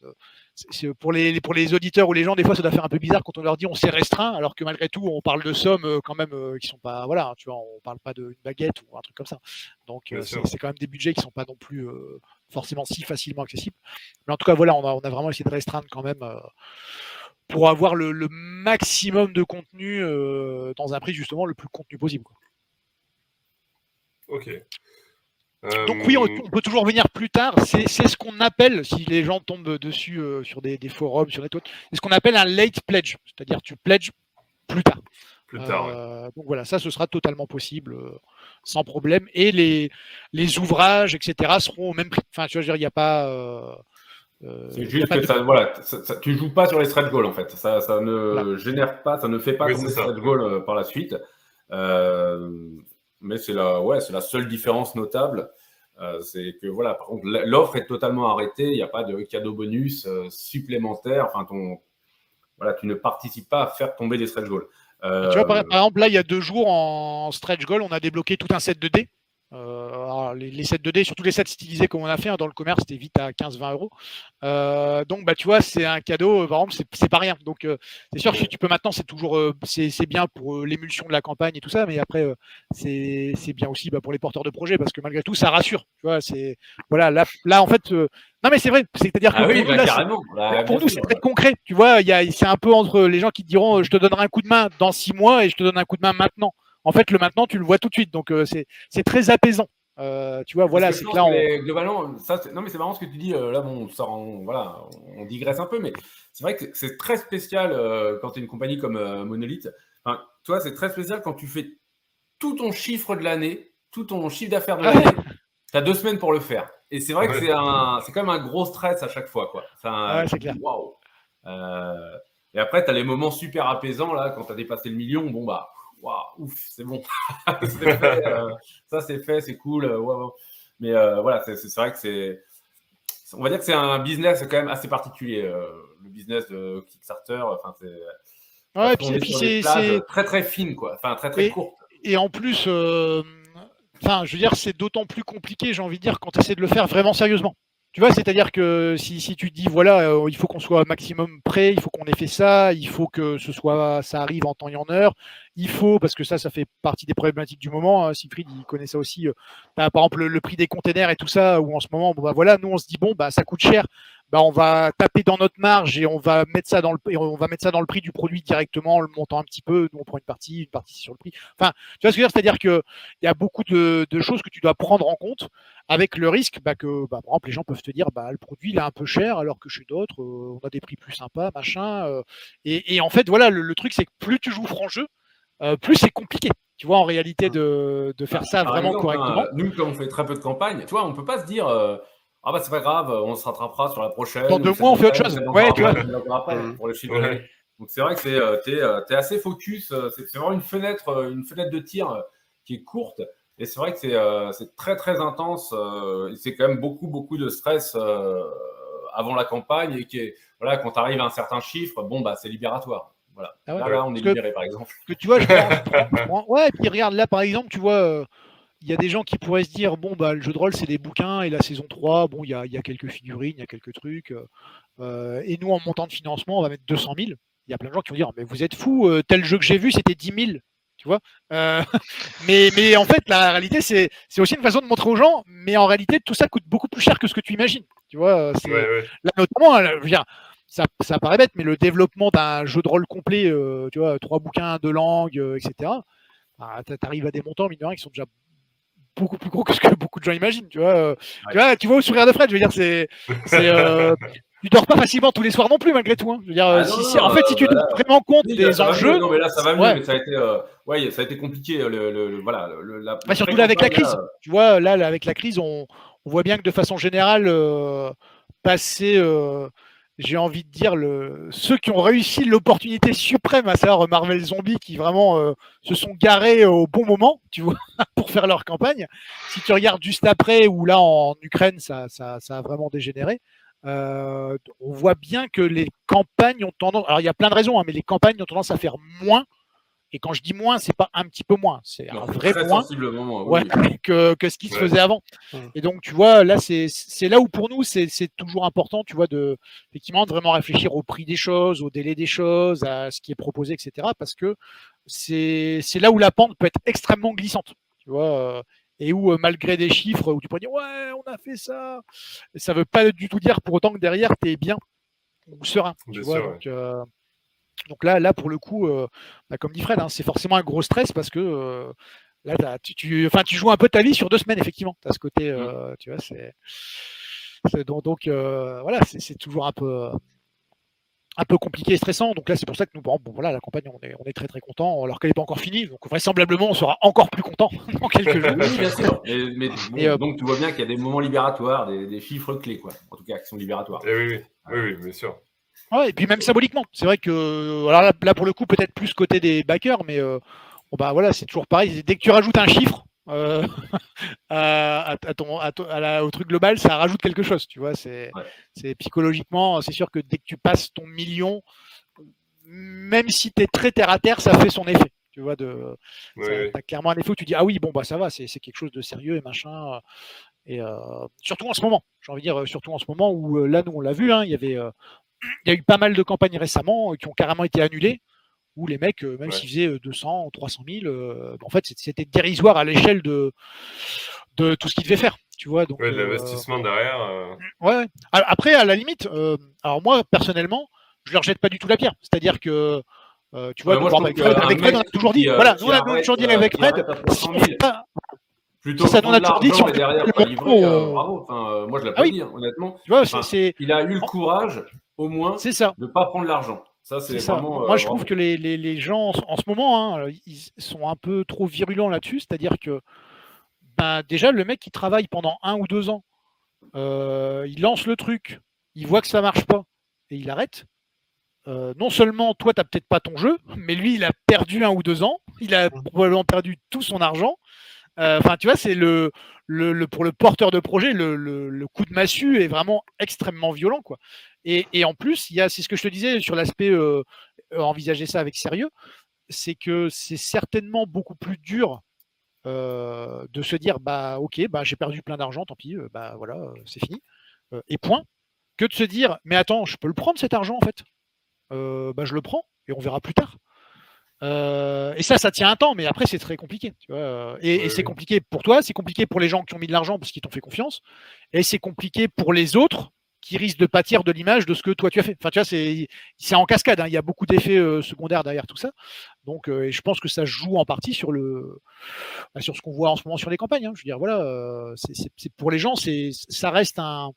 pour les pour les auditeurs ou les gens, des fois, ça doit faire un peu bizarre quand on leur dit on s'est restreint, alors que malgré tout, on parle de sommes quand même qui sont pas, voilà, hein, tu vois, on parle pas d'une baguette ou un truc comme ça. Donc c'est quand même des budgets qui sont pas non plus forcément si facilement accessibles. Mais en tout cas, voilà, on a, on a vraiment essayé de restreindre quand même pour avoir le, maximum de contenu euh, dans un prix justement le plus contenu possible. Ok. Donc oui, on, euh, peut toujours venir plus tard. C'est ce qu'on appelle, si les gens tombent dessus euh, sur des, forums, sur des c'est ce qu'on appelle un late pledge, c'est-à-dire tu pledges plus tard. Plus tard. Donc voilà, ça ce sera totalement possible, sans problème. Et les, les ouvrages, etc. seront au même prix. Enfin, tu vois, il n'y a pas euh, c'est juste que ça, voilà, ça, tu joues pas sur les stretch goals en fait. Ça, ça ne génère pas, ça ne fait pas oui, stretch goals euh, par la suite. Euh, mais c'est la, ouais, c'est la seule différence notable. c'est que voilà, par contre, l'offre est totalement arrêtée. Il n'y a pas de cadeau bonus supplémentaire. Enfin, ton, voilà, tu ne participes pas à faire tomber des stretch goals. Tu vois, par, exemple, là, il y a deux jours en stretch goal, on a débloqué tout un set de dés. Euh, les, sets 2D, surtout les sets stylisés comme on a fait hein, dans le commerce, c'était vite à 15-20 euros. Euh, donc, bah, tu vois, c'est un cadeau, par exemple, c'est pas rien. Donc, euh, c'est sûr que tu peux maintenant, c'est toujours c'est bien pour l'émulsion de la campagne et tout ça, mais après, c'est bien aussi bah, pour les porteurs de projets parce que malgré tout, ça rassure. Tu vois, c'est voilà, là, là, en fait, non, mais c'est vrai, c'est-à-dire que ah pour, nous, bah, pour nous, c'est très concret. Tu vois, c'est un peu entre les gens qui te diront je te donnerai un coup de main dans six mois et je te donne un coup de main maintenant en fait, le maintenant, tu le vois tout de suite. Donc, euh, c'est très apaisant. Euh, tu vois, voilà, c'est là. On... Globalement, ça, non, mais c'est marrant ce que tu dis. Euh, là, bon, on, voilà, on digresse un peu, mais c'est vrai que c'est très spécial quand tu es une compagnie comme Monolith. Enfin, toi, c'est très spécial quand tu fais tout ton chiffre de l'année, tout ton chiffre d'affaires de l'année. tu as deux semaines pour le faire. Et c'est vrai que c'est quand même un gros stress à chaque fois. Quoi. c'est clair. Waouh! et après, tu as les moments super apaisants, là, quand tu as dépassé le million. Bon, bah, waouh, ouf, c'est bon. Euh, ça, c'est fait, c'est cool. Euh, Mais euh, voilà, c'est vrai que c'est. On va dire que c'est un business quand même assez particulier, le business de Kickstarter. Enfin, c'est. Ouais, et puis, c'est très très fine, quoi. Enfin, très très courte. Et en plus, enfin, je veux dire, c'est d'autant plus compliqué, j'ai envie de dire, quand tu essaies de le faire vraiment sérieusement. Tu vois, c'est-à-dire que si, si, tu dis voilà, euh, il faut qu'on soit maximum prêt, il faut qu'on ait fait ça, il faut que ce soit, ça arrive en temps et en heure, il faut parce que ça, ça fait partie des problématiques du moment. Hein, il connaît ça aussi. Euh, par exemple, le, prix des containers et tout ça, où en ce moment, bon bah voilà, nous on se dit bon bah ça coûte cher, bah, on va taper dans notre marge et on va mettre ça dans le on va mettre ça dans le prix du produit directement, en le montant un petit peu. Nous on prend une partie, une partie sur le prix. Enfin, tu vois ce que je veux dire, c'est-à-dire que il y a beaucoup de, choses que tu dois prendre en compte avec le risque bah, que bah, par exemple les gens peuvent te dire bah le produit il est un peu cher alors que chez d'autres euh, on a des prix plus sympas machin. Euh. et, en fait voilà le, truc c'est que plus tu joues franc jeu, euh, plus c'est compliqué. Tu vois, en réalité, de, faire ça vraiment correctement. nous, comme on fait très peu de campagne, tu vois, on peut pas se dire, ah bah c'est pas grave, on se rattrapera sur la prochaine. Dans deux mois, on fait autre chose. Ouais, tu vois. pour le chiffre Donc c'est vrai que c'est, euh, tu es, euh, assez focus. Euh, c'est, vraiment une fenêtre, une fenêtre de tir qui est courte. Et c'est vrai que c'est, très très intense. c'est quand même beaucoup beaucoup de stress avant la campagne et qui voilà, quand tu arrives à un certain chiffre, bon, bah, c'est libératoire. Voilà. Ah là, on est libéré, par exemple. Que tu vois, je ouais, et puis regarde, là, par exemple, tu vois, il y a des gens qui pourraient se dire bon bah le jeu de rôle c'est des bouquins et la saison 3 bon il y a, y a, quelques figurines il y a quelques trucs euh, et nous en montant de financement on va mettre 200 000 il y a plein de gens qui vont dire mais vous êtes fou euh, tel jeu que j'ai vu c'était 10 000 tu vois euh, mais, mais en fait la réalité c'est aussi une façon de montrer aux gens mais en réalité tout ça coûte beaucoup plus cher que ce que tu imagines tu vois là notamment je veux dire, ça, ça, paraît bête mais le développement d'un jeu de rôle complet tu vois trois bouquins deux langues etc bah, tu arrives à des montants mine de rien qui sont déjà beaucoup plus gros que ce que beaucoup de gens imaginent. Tu vois, euh, tu, vois tu vois au sourire de Fred, je veux dire, c'est. Euh, tu dors pas facilement tous les soirs non plus, malgré tout. Hein. Je veux dire, ah si, en fait, si tu te rends vraiment compte des enjeux. Non, mais là, ça va mieux, mais ça a été, euh, ouais, ça a été compliqué. Le, le, voilà, la, bah, surtout là, avec la crise. Tu vois, là, là, avec la crise, on, on, voit bien que de façon générale, passer j'ai envie de dire, le, ceux qui ont réussi l'opportunité suprême, à savoir Marvel Zombie, qui vraiment euh, se sont garés au bon moment, tu vois, pour faire leur campagne. Si tu regardes juste après, ou là en Ukraine, ça, ça, ça a vraiment dégénéré, euh, on voit bien que les campagnes ont tendance, alors il y a plein de raisons, hein, mais les campagnes ont tendance à faire moins et quand je dis moins, c'est pas un petit peu moins, c'est un vrai moins que, que, ce qui se faisait avant. Et donc, tu vois, là, c'est là où pour nous, c'est toujours important, tu vois, de, effectivement, de vraiment réfléchir au prix des choses, au délai des choses, à ce qui est proposé, etc. Parce que c'est là où la pente peut être extrêmement glissante, tu vois. Euh, et où, euh, malgré des chiffres, où tu peux dire, ouais, on a fait ça, ça veut pas du tout dire pour autant que derrière, tu es bien ou serein. Tu vois, donc, euh, donc là, là pour le coup, euh, bah, comme dit Fred, hein, c'est forcément un gros stress parce que euh, là, tu, tu, enfin, tu joues un peu ta vie sur deux semaines, effectivement. Tu as ce côté, mmh. euh, tu vois, c'est. Donc, donc voilà, c'est toujours un peu, un peu compliqué et stressant. Donc là, c'est pour ça que nous, bon, voilà, la campagne, on est, on est très très content, alors qu'elle n'est pas encore finie. Donc vraisemblablement, on sera encore plus content dans quelques jours. Oui, bien sûr. mais, donc tu vois bien qu'il y a des moments libératoires, des, chiffres clés, quoi. En tout cas, qui sont libératoires. Eh oui, oui, oui, bien sûr. Ouais, et puis même symboliquement. C'est vrai que alors là, pour le coup, peut-être plus côté des backers, mais euh, bon, bah voilà, c'est toujours pareil. Dès que tu rajoutes un chiffre euh, à, ton, au truc global, ça rajoute quelque chose. Tu vois, c'est psychologiquement, c'est sûr que dès que tu passes ton million, même si tu es très terre à terre, ça fait son effet. Tu vois, de, as clairement un effet où tu dis ah oui, bon bah ça va, c'est quelque chose de sérieux et machin. Et euh, surtout en ce moment, j'ai envie de dire, surtout en ce moment où là, nous on l'a vu, hein, il y avait il y a eu pas mal de campagnes récemment euh, qui ont carrément été annulées, où les mecs, euh, même s'ils faisaient 200, 300 000, en fait, c'était dérisoire à l'échelle de, de tout ce qu'ils devaient faire. Tu vois, donc, l'investissement derrière. Ouais. Après, à la limite, alors moi, personnellement, je leur jette pas du tout la pierre. C'est-à-dire que, tu vois, avec, Fred, on a toujours dit, voilà, on a toujours dit avec Fred, Plutôt ça donne toujours dit derrière, bravo. Enfin, moi, je l'applaudis, ah oui. Hein, honnêtement. Tu vois, il a eu le courage au moins ça. de ne pas prendre l'argent. Ça, c'est vraiment. Moi, je euh, trouve que les, les, les, gens, en ce moment, hein, ils sont un peu trop virulents là-dessus. C'est-à-dire que, ben, déjà, le mec qui travaille pendant un ou deux ans, euh, il lance le truc, il voit que ça marche pas et il arrête. Euh, non seulement toi, tu n'as peut-être pas ton jeu, mais lui, il a perdu un ou deux ans, il a probablement perdu tout son argent. Enfin, tu vois, c'est le, le, pour le porteur de projet, le, le, coup de massue est vraiment extrêmement violent, quoi. Et, en plus, il y a, c'est ce que je te disais sur l'aspect euh, euh, envisager ça avec sérieux, c'est que c'est certainement beaucoup plus dur euh, de se dire bah ok, bah j'ai perdu plein d'argent, tant pis, bah voilà, c'est fini, et point, que de se dire mais attends, je peux le prendre cet argent en fait, bah je le prends et on verra plus tard. et ça, ça tient un temps, mais après, c'est très compliqué. et c'est compliqué pour toi, c'est compliqué pour les gens qui ont mis de l'argent parce qu'ils t'ont fait confiance, et c'est compliqué pour les autres qui risque de pâtir de l'image de ce que toi tu as fait. Enfin, tu vois, c'est, c'est en cascade. Hein. Il y a beaucoup d'effets euh, secondaires derrière tout ça. Donc, euh, et je pense que ça joue en partie sur le, bah, sur ce qu'on voit en ce moment sur les campagnes. Hein. Je veux dire, voilà, euh, c'est, pour les gens, c'est, ça reste un,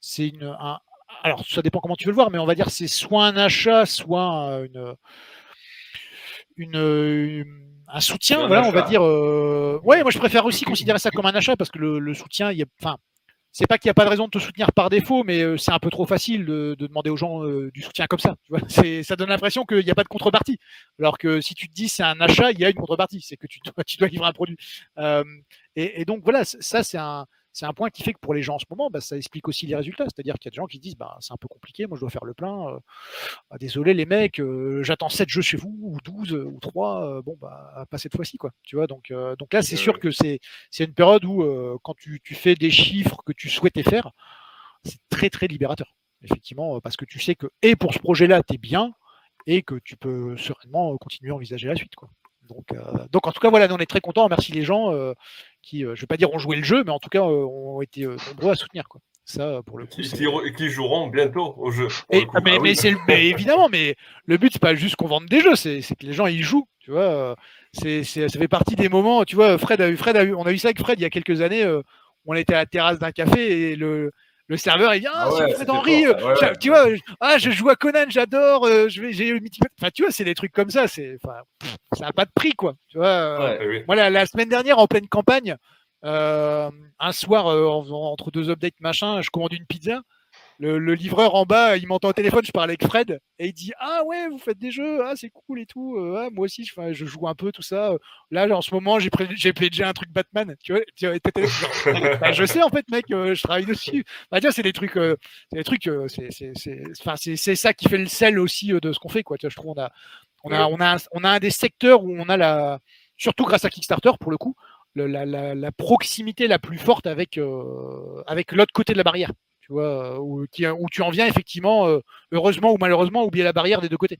c'est une, un, alors ça dépend comment tu veux le voir, mais on va dire c'est soit un achat, soit une, une, un soutien. Voilà, on va dire. ouais, moi je préfère aussi considérer ça comme un achat parce que le, le soutien, il y a, enfin c'est pas qu'il n'y a pas de raison de te soutenir par défaut, mais euh, c'est un peu trop facile de, demander aux gens euh, du soutien comme ça. Tu ça donne l'impression qu'il n'y a pas de contrepartie. Alors que si tu te dis c'est un achat, il y a une contrepartie, c'est que tu dois, tu dois livrer un produit. Euh, et, donc voilà, ça c'est un, c'est un point qui fait que pour les gens en ce moment, bah, ça explique aussi les résultats. C'est-à-dire qu'il y a des gens qui disent bah, c'est un peu compliqué, moi je dois faire le plein. Euh, bah, désolé les mecs, euh, j'attends 7 jeux chez vous, ou 12, ou 3, bon, bah, pas cette fois-ci. quoi. Tu vois, donc, donc là, c'est sûr que c'est une période où, quand tu, tu, fais des chiffres que tu souhaitais faire, c'est très très libérateur. Effectivement, parce que tu sais que, et pour ce projet-là, tu es bien, et que tu peux sereinement continuer à envisager la suite. Quoi. Donc, donc en tout cas, voilà, on est très contents. Merci les gens qui, je ne vais pas dire ont joué le jeu, mais en tout cas ont été nombreux à soutenir. Quoi. Ça, pour le coup, qui, qui, joueront bientôt au jeu. Et, mais, ah évidemment, mais le but, c'est pas juste qu'on vende des jeux, c'est que les gens y jouent. Tu vois, c'est ça fait partie des moments. Tu vois, Fred a eu, Fred a eu, on a eu ça avec Fred il y a quelques années. on était à la terrasse d'un café et le, le serveur il vient ah, ah Fred Henry euh, tu vois ah je joue à Conan j'adore euh, je vais j'ai enfin tu vois c'est des trucs comme ça c'est ça n'a pas de prix quoi tu vois euh, moi la, semaine dernière en pleine campagne un soir entre deux updates machin je commande une pizza le, livreur en bas, il m'entend au téléphone, je parle avec Fred, et il dit Ah ouais, vous faites des jeux, ah c'est cool et tout, euh, ah, moi aussi je, je, joue un peu, tout ça. Là, en ce moment, j'ai déjà un truc Batman, tu vois, bah, je sais en fait, mec, euh, je travaille dessus. Bah, c'est des trucs, euh, des trucs c'est ça qui fait le sel aussi de ce qu'on fait, quoi. Tu vois, je trouve on a, on, a, on, a un, on a un des secteurs où on a la, surtout grâce à Kickstarter pour le coup, la, la, la, proximité la plus forte avec, avec l'autre côté de la barrière tu vois, où, où, tu en viens effectivement, heureusement ou malheureusement, oublier la barrière des deux côtés.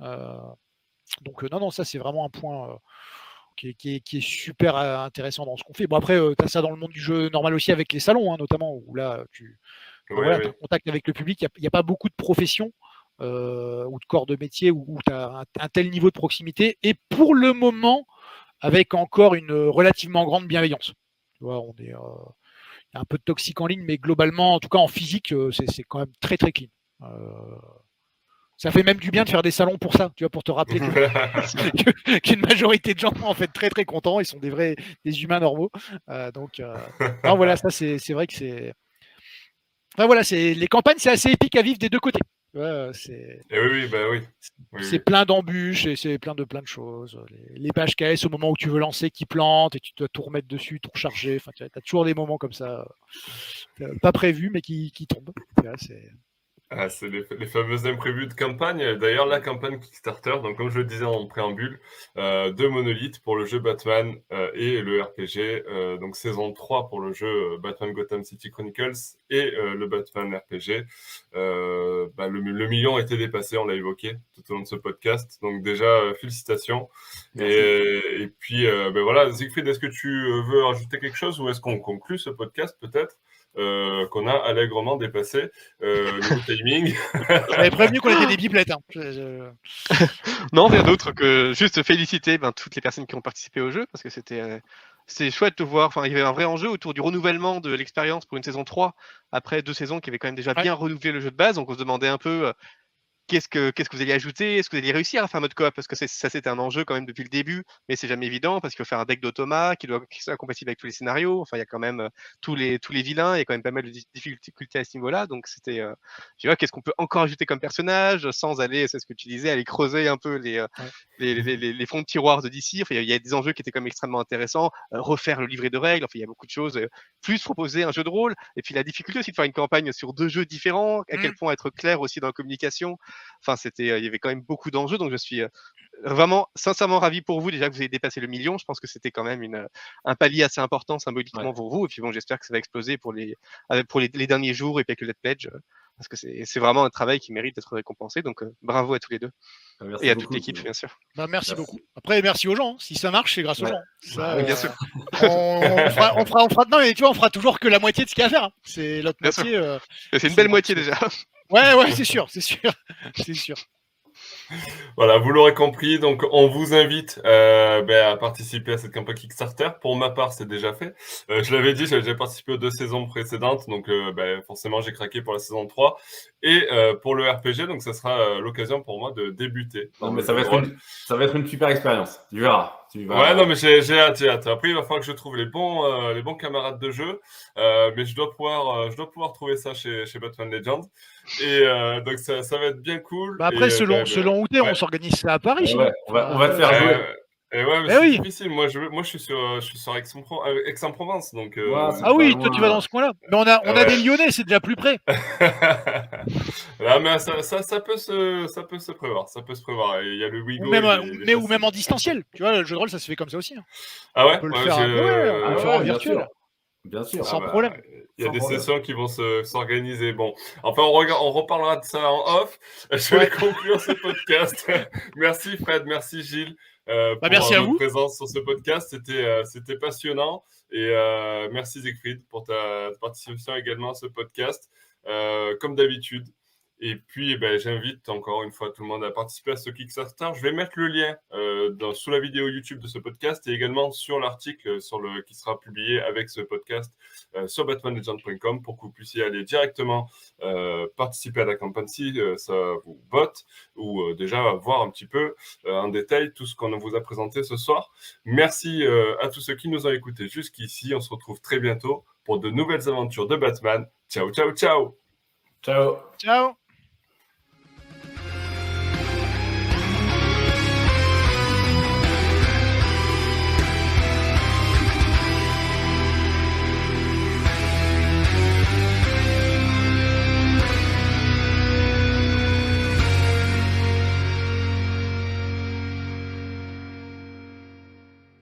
donc non, non, ça c'est vraiment un point qui est, super intéressant dans ce qu'on fait. Bon après, tu as ça dans le monde du jeu normal aussi avec les salons, hein, notamment, où là, tu as contact avec le public, il n'y a, pas beaucoup de professions. ou de corps de métier où, tu as un, tel niveau de proximité et pour le moment avec encore une relativement grande bienveillance. Tu vois, on est, un peu de toxique en ligne, mais globalement, en tout cas en physique, euh, c'est qu'un même très très clean. Euh, ça fait même du bien de faire des salons pour ça, tu vois, pour te rappeler qu'une majorité de gens sont en fait très très contents, ils sont des vrais des humains normaux. Euh, donc, voilà, ça c'est vrai que c'est. Enfin, voilà, les campagnes, c'est assez épique à vivre des deux côtés c'est oui, bah oui, c'est plein d'embûches et c'est plein de plein de choses. Les, les, pages KS au moment où tu veux lancer qui plantent et tu dois tout remettre dessus, tout recharger. Enfin, tu as, toujours des moments comme ça, euh, pas prévus mais qui, qui tombent. c'est ah, c'est les, fameux imprévus de campagne. D'ailleurs, la campagne Kickstarter, donc comme je le disais en préambule, euh, de Monolith pour le jeu Batman euh, et le RPG. Euh, donc saison 3 pour le jeu Batman Gotham City Chronicles et le Batman RPG. Bah, le, million a été dépassé, on l'a évoqué tout au long de ce podcast. Donc déjà, félicitations. Et, puis, ben voilà, Siegfried, est-ce que tu veux ajouter quelque chose ou est-ce qu'on conclut ce podcast peut-être? Euh, qu'on a allègrement dépassé euh, le timing. J'avais prévenu qu'on était des biplettes. Hein. non, rien d'autre que juste féliciter ben, toutes les personnes qui ont participé au jeu parce que c'était euh, c'est chouette de voir. Enfin, il y avait un vrai enjeu autour du renouvellement de l'expérience pour une saison 3 après deux saisons qui avaient quand même déjà bien renouvelé le jeu de base. Donc on se demandait un peu qu'est-ce que, qu'est-ce que vous allez ajouter? Est-ce que vous allez réussir à faire un mode coop? Parce que ça, c'était un enjeu quand même depuis le début, mais c'est jamais évident parce qu'il faut faire un deck d'automat qui doit être compatible avec tous les scénarios. Enfin, il y a quand même tous, les, tous les vilains, il y a quand même pas mal de difficultés à ce niveau-là. Donc, c'était, tu vois, qu'est-ce qu'on peut encore ajouter comme personnage sans aller, c'est ce que tu disais, aller creuser un peu les, les, les, les, fonds de tiroir de DC. Enfin, il y a des enjeux qui étaient quand même extrêmement intéressants. refaire le livret de règles, enfin, il y a beaucoup de choses. plus proposer un jeu de rôle. Et puis, la difficulté aussi de faire une campagne sur deux jeux différents, à quel mmh. point être clair aussi dans la communication. Enfin, c'était, euh, il y avait quand même beaucoup d'enjeux, donc je suis euh, vraiment sincèrement ravi pour vous déjà que vous ayez dépassé le million. Je pense que c'était quand même une, euh, un palier assez important symboliquement pour vous. Et puis bon, j'espère que ça va exploser pour les, pour les, derniers jours et puis avec le Let Pledge, parce que c'est vraiment un travail qui mérite d'être récompensé. Donc bravo à tous les deux. Bah, et à toute l'équipe, bien sûr. Bah, merci, beaucoup. Après, merci aux gens. Hein. Si ça marche, c'est grâce aux gens. Ça, bien sûr. On, fera, on, fera, on, fera, non, mais tu vois, on fera toujours que la moitié de ce qu'il y a à faire. Hein. C'est l'autre moitié. c'est une belle moitié déjà. Ouais, ouais, c'est sûr, c'est sûr, c'est sûr. Voilà, vous l'aurez compris, donc on vous invite euh, ben, à participer à cette campagne Kickstarter. Pour ma part, c'est déjà fait. Euh, je l'avais dit, j'avais déjà participé aux deux saisons précédentes, donc euh, ben, forcément j'ai craqué pour la saison 3. Et pour le RPG, donc ça sera l'occasion pour moi de débuter. Non, mais ça va, être une, ça va être une super expérience, tu verras. Ouais, non, mais j'ai hâte, j'ai hâte. Après, il va falloir que je trouve les bons, les bons camarades de jeu, mais je dois pouvoir, je dois pouvoir trouver ça chez, chez Batman Legends. Et euh, donc ça, ça, va être bien cool. Bah après, selon, selon où tu es, on s'organise ça à Paris. on, va, on va te faire jouer. Et ouais, c'est oui. difficile. Moi je, moi, je suis sur, je suis sur Aix-en-Provence. Donc, ah oui, toi, tu vas dans ce coin-là. Mais on a, on a des Lyonnais, c'est déjà plus près. Là, mais ça, ça, ça, peut se, ça peut se prévoir. Ça peut se prévoir. Il y a le Wigo. Ou même, mais, ou même en distanciel. Tu vois, le jeu de rôle, ça se fait comme ça aussi. Hein. Ah ouais? On peut le faire, en virtuel. Bien sûr. Sans ah bah, problème. Il y a des sessions qui vont s'organiser. Bon, enfin, on, on, reparlera de ça en off. Je vais conclure ce podcast. merci Fred, merci Gilles euh, bah, pour merci votre présence sur ce podcast. C'était euh, c'était passionnant. Et euh, merci Siegfried pour ta participation également à ce podcast. comme d'habitude, et puis, eh ben, j'invite encore une fois tout le monde à participer à ce Kickstarter. Je vais mettre le lien euh, dans, sous la vidéo YouTube de ce podcast et également sur l'article sur le, qui sera publié avec ce podcast euh, sur batmanlegend.com pour que vous puissiez aller directement euh, participer à la campagne si ça vous botte ou déjà voir un petit peu en détail tout ce qu'on vous a présenté ce soir. Merci à tous ceux qui nous ont écoutés jusqu'ici. On se retrouve très bientôt pour de nouvelles aventures de Batman. Ciao, ciao, ciao. Ciao. Ciao.